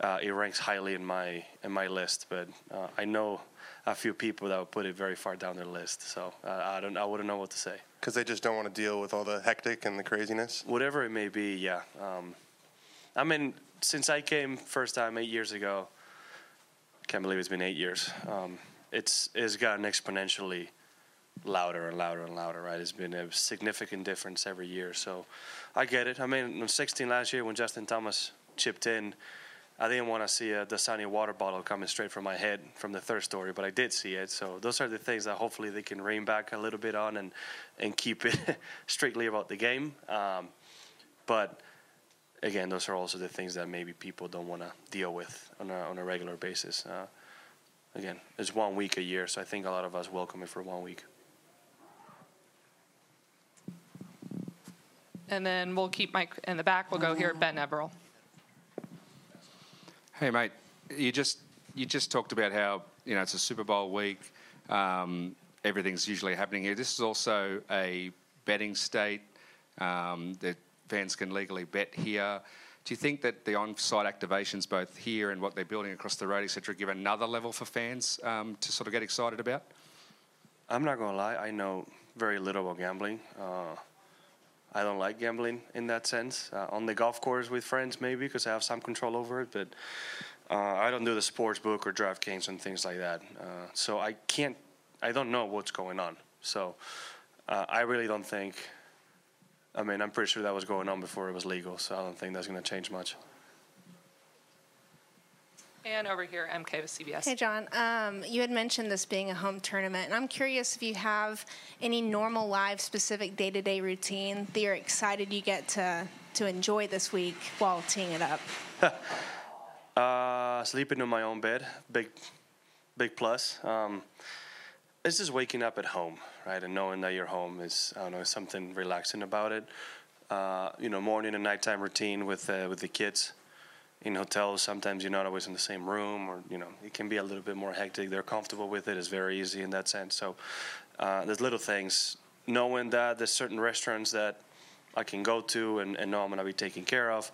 Uh, it ranks highly in my in my list, but uh, I know a few people that would put it very far down their list. So uh, I don't. I wouldn't know what to say. Because they just don't want to deal with all the hectic and the craziness. Whatever it may be, yeah. Um, I mean, since I came first time eight years ago, can't believe it's been eight years. Um, it's it's gotten exponentially louder and louder and louder. Right, it's been a significant difference every year. So I get it. I mean, in 16 last year when Justin Thomas chipped in, I didn't want to see a Dasani water bottle coming straight from my head from the third story, but I did see it. So those are the things that hopefully they can rein back a little bit on and and keep it strictly about the game. Um, but again, those are also the things that maybe people don't want to deal with on a, on a regular basis. Uh, again, it's one week a year, so I think a lot of us welcome it for one week. And then we'll keep Mike in the back. We'll go here at Ben Everill. Hey, mate, you just you just talked about how you know it's a Super Bowl week. Um, everything's usually happening here. This is also a betting state. Um, the fans can legally bet here. Do you think that the on-site activations, both here and what they're building across the road, etc., give another level for fans um, to sort of get excited about? I'm not gonna lie. I know very little about gambling. Uh, I don't like gambling in that sense. Uh, on the golf course with friends, maybe because I have some control over it, but uh, I don't do the sports book or DraftKings and things like that. Uh, so I can't. I don't know what's going on. So uh, I really don't think I mean, I'm pretty sure that was going on before it was legal, so I don't think that's going to change much. And over here, MK with CBS. Hey, Jon. Um, you had mentioned this being a home tournament, and I'm curious if you have any normal live specific day to day routine that you're excited you get to, to enjoy this week while teeing it up. uh, sleeping in my own bed, big, big plus. Um, it's just waking up at home, right, and knowing that you're home is I don't know something relaxing about it. Uh, you know, morning and nighttime routine with uh, with the kids in hotels, sometimes you're not always in the same room, or you know, it can be a little bit more hectic. They're comfortable with it; it's very easy in that sense. So uh, there's little things. Knowing that there's certain restaurants that I can go to and, and know I'm going to be taken care of.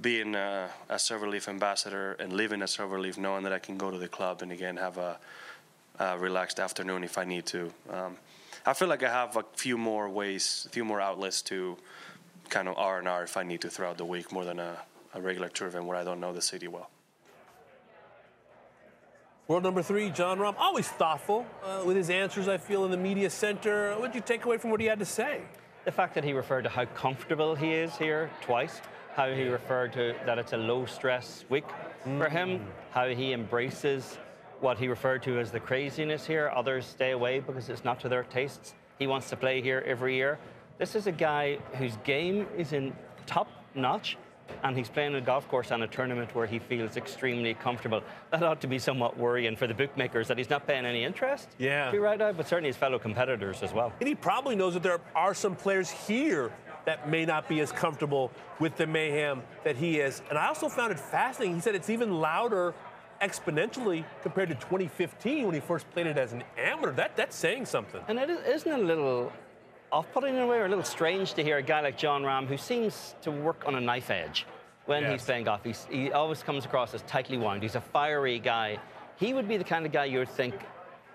Being a, a Silverleaf ambassador and living at Silverleaf, knowing that I can go to the club and again have a, a relaxed afternoon if I need to. Um, I feel like I have a few more ways, a few more outlets to kind of R and R if I need to throughout the week, more than a, a regular tour event where I don't know the city well. World number three, Jon Rahm, always thoughtful uh, with his answers, I feel, in the media center. What did you take away from what he had to say? The fact that he referred to how comfortable he is here twice, how he referred to that it's a low stress week mm. for him, mm. how he embraces what he referred to as the craziness here. Others stay away because it's not to their tastes. He wants to play here every year. This is a guy whose game is in top notch and he's playing a golf course on a tournament where he feels extremely comfortable. That ought to be somewhat worrying for the bookmakers that he's not paying any interest. Yeah. To be right now, but certainly his fellow competitors as well. And he probably knows that there are some players here that may not be as comfortable with the mayhem that he is. And I also found it fascinating. He said it's even louder exponentially compared to 2015 when he first played it as an amateur. That that's saying something. And it isn't a little off-putting in a way, or a little strange to hear a guy like Jon Rahm, who seems to work on a knife edge when yes. he's playing golf. He's, he always comes across as tightly wound. He's a fiery guy. He would be the kind of guy you would think,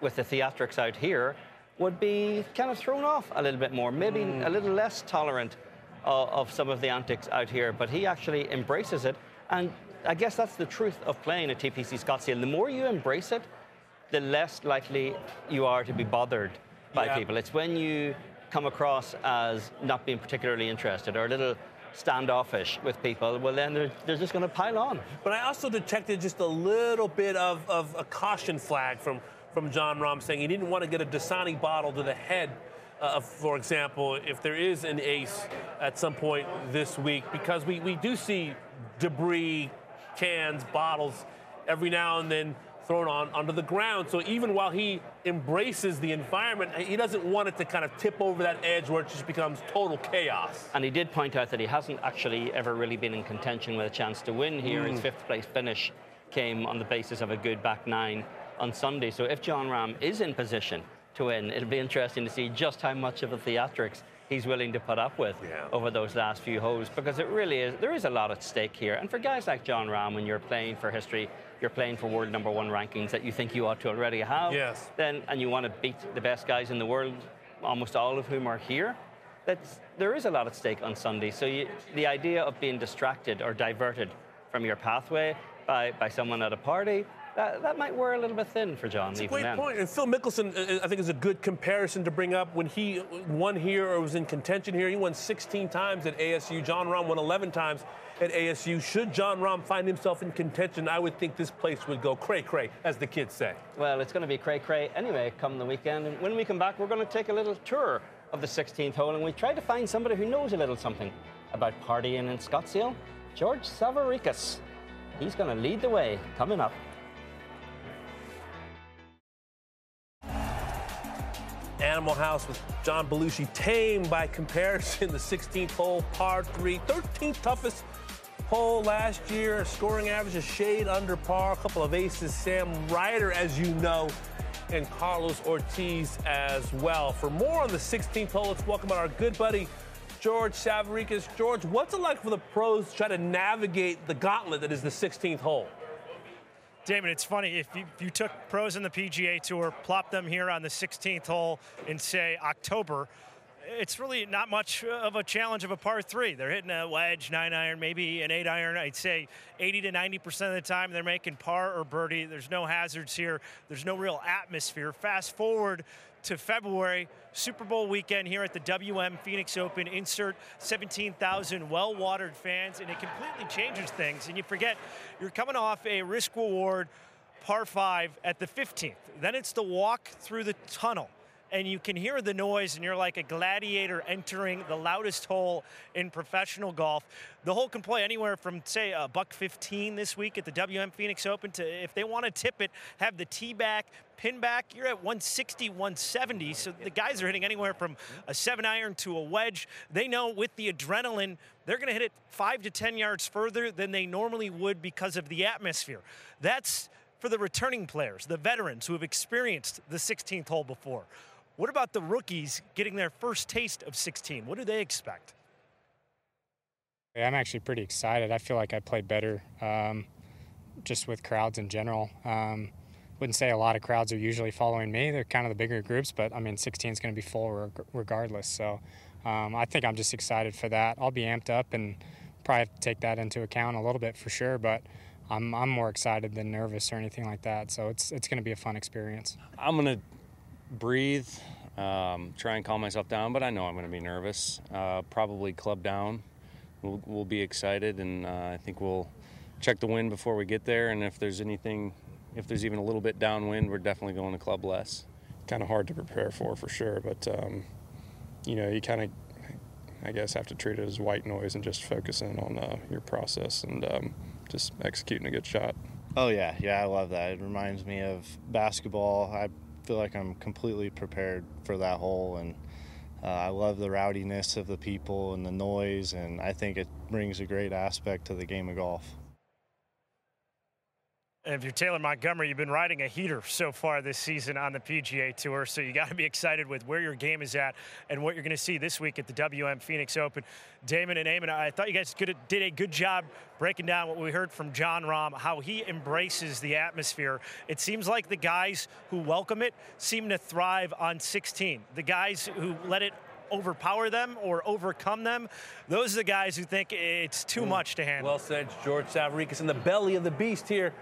with the theatrics out here, would be kind of thrown off a little bit more, maybe mm. a little less tolerant of, of some of the antics out here. But he actually embraces it, and I guess that's the truth of playing at TPC Scottsdale. The more you embrace it, the less likely you are to be bothered by yeah. people. It's when you come across as not being particularly interested or a little standoffish with people, well, then they're, they're just going to pile on. But I also detected just a little bit of, of a caution flag from, from Jon Rahm saying he didn't want to get a Dasani bottle to the head. Uh, for example, if there is an ace at some point this week, because we, we do see debris, cans, bottles every now and then thrown on under the ground. So even while he embraces the environment, he doesn't want it to kind of tip over that edge where it just becomes total chaos. And he did point out that he hasn't actually ever really been in contention with a chance to win here. Mm. His fifth place finish came on the basis of a good back nine on Sunday. So if Jon Rahm is in position to win, it'll be interesting to see just how much of a theatrics he's willing to put up with yeah. over those last few holes because it really is there is a lot at stake here and for guys like Jon Rahm when you're playing for history you're playing for world number one rankings that you think you ought to already have, yes. then and you want to beat the best guys in the world, almost all of whom are here, that's, there is a lot at stake on Sunday. So you, the idea of being distracted or diverted from your pathway by, by someone at a party, that, that might wear a little bit thin for Jon. That's a great point. And Phil Mickelson, uh, uh, I think, is a good comparison to bring up. When he won here or was in contention here, he won 16 times at ASU. Jon Rahm won 11 times at ASU. Should Jon Rahm find himself in contention, I would think this place would go cray cray, as the kids say. Well, it's going to be cray cray anyway come the weekend. And when we come back, we're going to take a little tour of the 16th hole and we try to find somebody who knows a little something about partying in Scottsdale. George Savaricas. He's going to lead the way coming up. Animal House with John Belushi, tame by comparison, the 16th hole, par three, 13th toughest hole last year. Scoring average a shade under par. A couple of aces. Sam Ryder, as you know, and Carlos Ortiz as well. For more on the 16th hole, let's welcome our good buddy George Savaricas. George, what's it like for the pros to try to navigate the gauntlet that is the 16th hole? Damon, it's funny if you, if you took pros in the PGA Tour, plop them here on the 16th hole in say October it's really not much of a challenge of a par three. They're hitting a wedge, nine iron, maybe an eight iron. I'd say 80 to 90 percent of the time they're making par or birdie. There's no hazards here. There's no real atmosphere. Fast forward to February, Super Bowl weekend here at the WM Phoenix Open. Insert 17,000 well watered fans, and it completely changes things. And you forget you're coming off a risk reward par five at the 15th. Then it's the walk through the tunnel and you can hear the noise, and you're like a gladiator entering the loudest hole in professional golf. The hole can play anywhere from, say, a buck 15 this week at the WM Phoenix Open to, if they want to tip it, have the tee back, pin back, you're at 160, 170. So the guys are hitting anywhere from a seven iron to a wedge. They know with the adrenaline, they're going to hit it five to 10 yards further than they normally would because of the atmosphere. That's for the returning players, the veterans who have experienced the 16th hole before. What about the rookies getting their first taste of 16? What do they expect? I'm actually pretty excited. I feel like I play better um, just with crowds in general. Um, wouldn't say a lot of crowds are usually following me. They're kind of the bigger groups, but I mean, 16 is going to be full regardless. So um, I think I'm just excited for that. I'll be amped up and probably have to take that into account a little bit for sure, but I'm, I'm more excited than nervous or anything like that. So it's, it's going to be a fun experience. I'm going to breathe, um, try and calm myself down, but I know I'm going to be nervous. Uh, probably club down. We'll, we'll be excited, and uh, I think we'll check the wind before we get there. And if there's anything, if there's even a little bit downwind, we're definitely going to club less. Kind of hard to prepare for, for sure, but um, you know, you kind of, I guess, have to treat it as white noise and just focus in on uh, your process and um, just executing a good shot. Oh yeah, yeah, I love that. It reminds me of basketball. I feel like I'm completely prepared for that hole, and uh, I love the rowdiness of the people and the noise, and I think it brings a great aspect to the game of golf. If you're Taylor Montgomery, you've been riding a heater so far this season on the PGA Tour, so you got to be excited with where your game is at and what you're going to see this week at the WM Phoenix Open. Damon and Eamon, I thought you guys did a good job breaking down what we heard from Jon Rahm, how he embraces the atmosphere. It seems like the guys who welcome it seem to thrive on 16. The guys who let it overpower them or overcome them. Those are the guys who think it's too mm. much to handle. Well said, George Savaricas in the belly of the beast here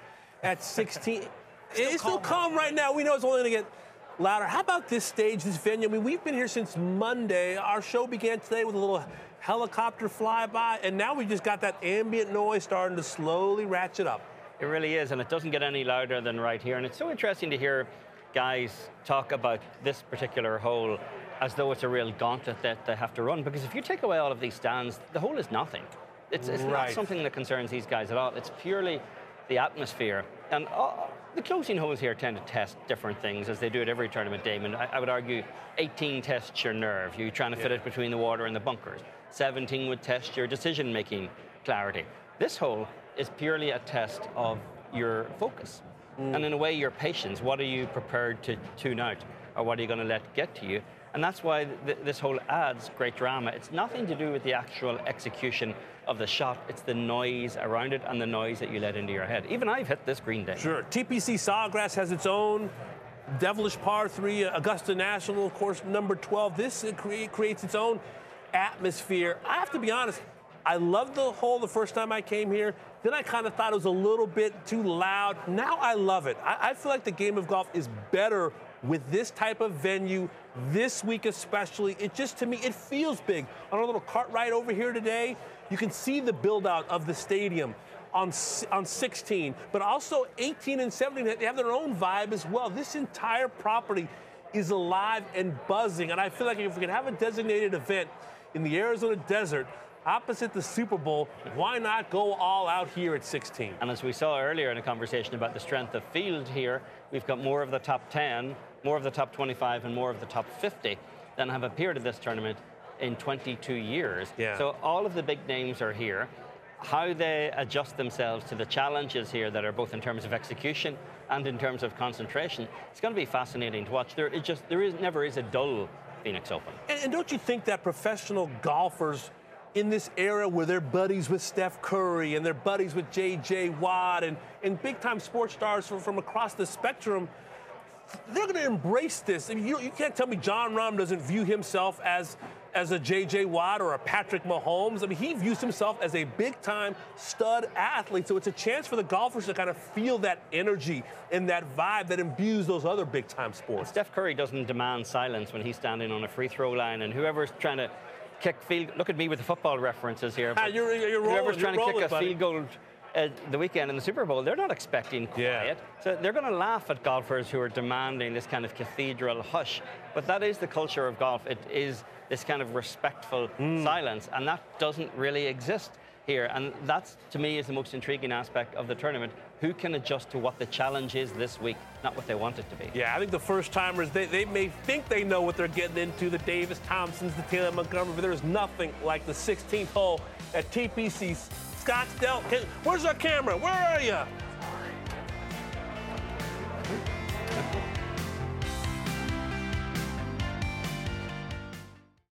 at 16. it's still calm right now. We know it's only going to get louder. How about this stage, this venue? I mean, we've been here since Monday. Our show began today with a little helicopter flyby, and now we just got that ambient noise starting to slowly ratchet up. It really is, and it doesn't get any louder than right here. And it's so interesting to hear guys talk about this particular hole as though it's a real gauntlet that they have to run. Because if you take away all of these stands, the hole is nothing. It's, it's right. not something that concerns these guys at all. It's purely the atmosphere. And uh, the closing holes here tend to test different things as they do at every tournament, Damon. I, I would argue 18 tests your nerve. You're trying to yeah. fit it between the water and the bunkers. 17 would test your decision making clarity. This hole is purely a test of your focus. Mm. And in a way, your patience. What are you prepared to tune out? Or what are you going to let get to you? And that's why th- this whole adds great drama. It's nothing to do with the actual execution of the shot, it's the noise around it and the noise that you let into your head. Even I've hit this green day. Sure. TPC Sawgrass has its own devilish par three, uh, Augusta National, of course, number 12. This uh, creates its own atmosphere. I have to be honest, I loved the hole the first time I came here. Then I kind of thought it was a little bit too loud. Now I love it. I, I feel like the game of golf is better with this type of venue this week especially. It just to me it feels big. On our little cart ride over here today, you can see the build out of the stadium on on 16, but also 18 and 17 they have their own vibe as well. This entire property is alive and buzzing, and I feel like if we can have a designated event in the Arizona desert opposite the Super Bowl, why not go all out here at 16? And as we saw earlier in a conversation about the strength of field here, we've got more of the top 10 more of the top 25 and more of the top 50 than have appeared at this tournament in 22 years. Yeah. So all of the big names are here. How they adjust themselves to the challenges here that are both in terms of execution and in terms of concentration, it's going to be fascinating to watch. There, it just there is never is a dull Phoenix Open. And, and don't you think that professional golfers in this era where they're buddies with Steph Curry and they're buddies with J.J. Watt and, and big time sports stars from, from across the spectrum, they're going to embrace this. I mean, you, you can't tell me Jon Rahm doesn't view himself as as a J.J. Watt or a Patrick Mahomes. I mean, he views himself as a big-time stud athlete. So it's a chance for the golfers to kind of feel that energy and that vibe that imbues those other big-time sports. Steph Curry doesn't demand silence when he's standing on a free throw line, and whoever's trying to kick field. Look at me with the football references here. Ah, you're, you're rolling, whoever's trying rolling, to kick a buddy. field goal uh, the weekend in the Super Bowl, they're not expecting quiet. So they're going to laugh at golfers who are demanding this kind of cathedral hush. But that is the culture of golf. It is this kind of respectful silence, and that doesn't really exist here. And that's, to me, is the most intriguing aspect of the tournament. Who can adjust to what the challenge is this week, not what they want it to be? Yeah, I think the first timers, they, they may think they know what they're getting into the Davis Thompsons, the Taylor Montgomery, but there's nothing like the 16th hole at TPC Scottsdale. Where's our camera? Where are you?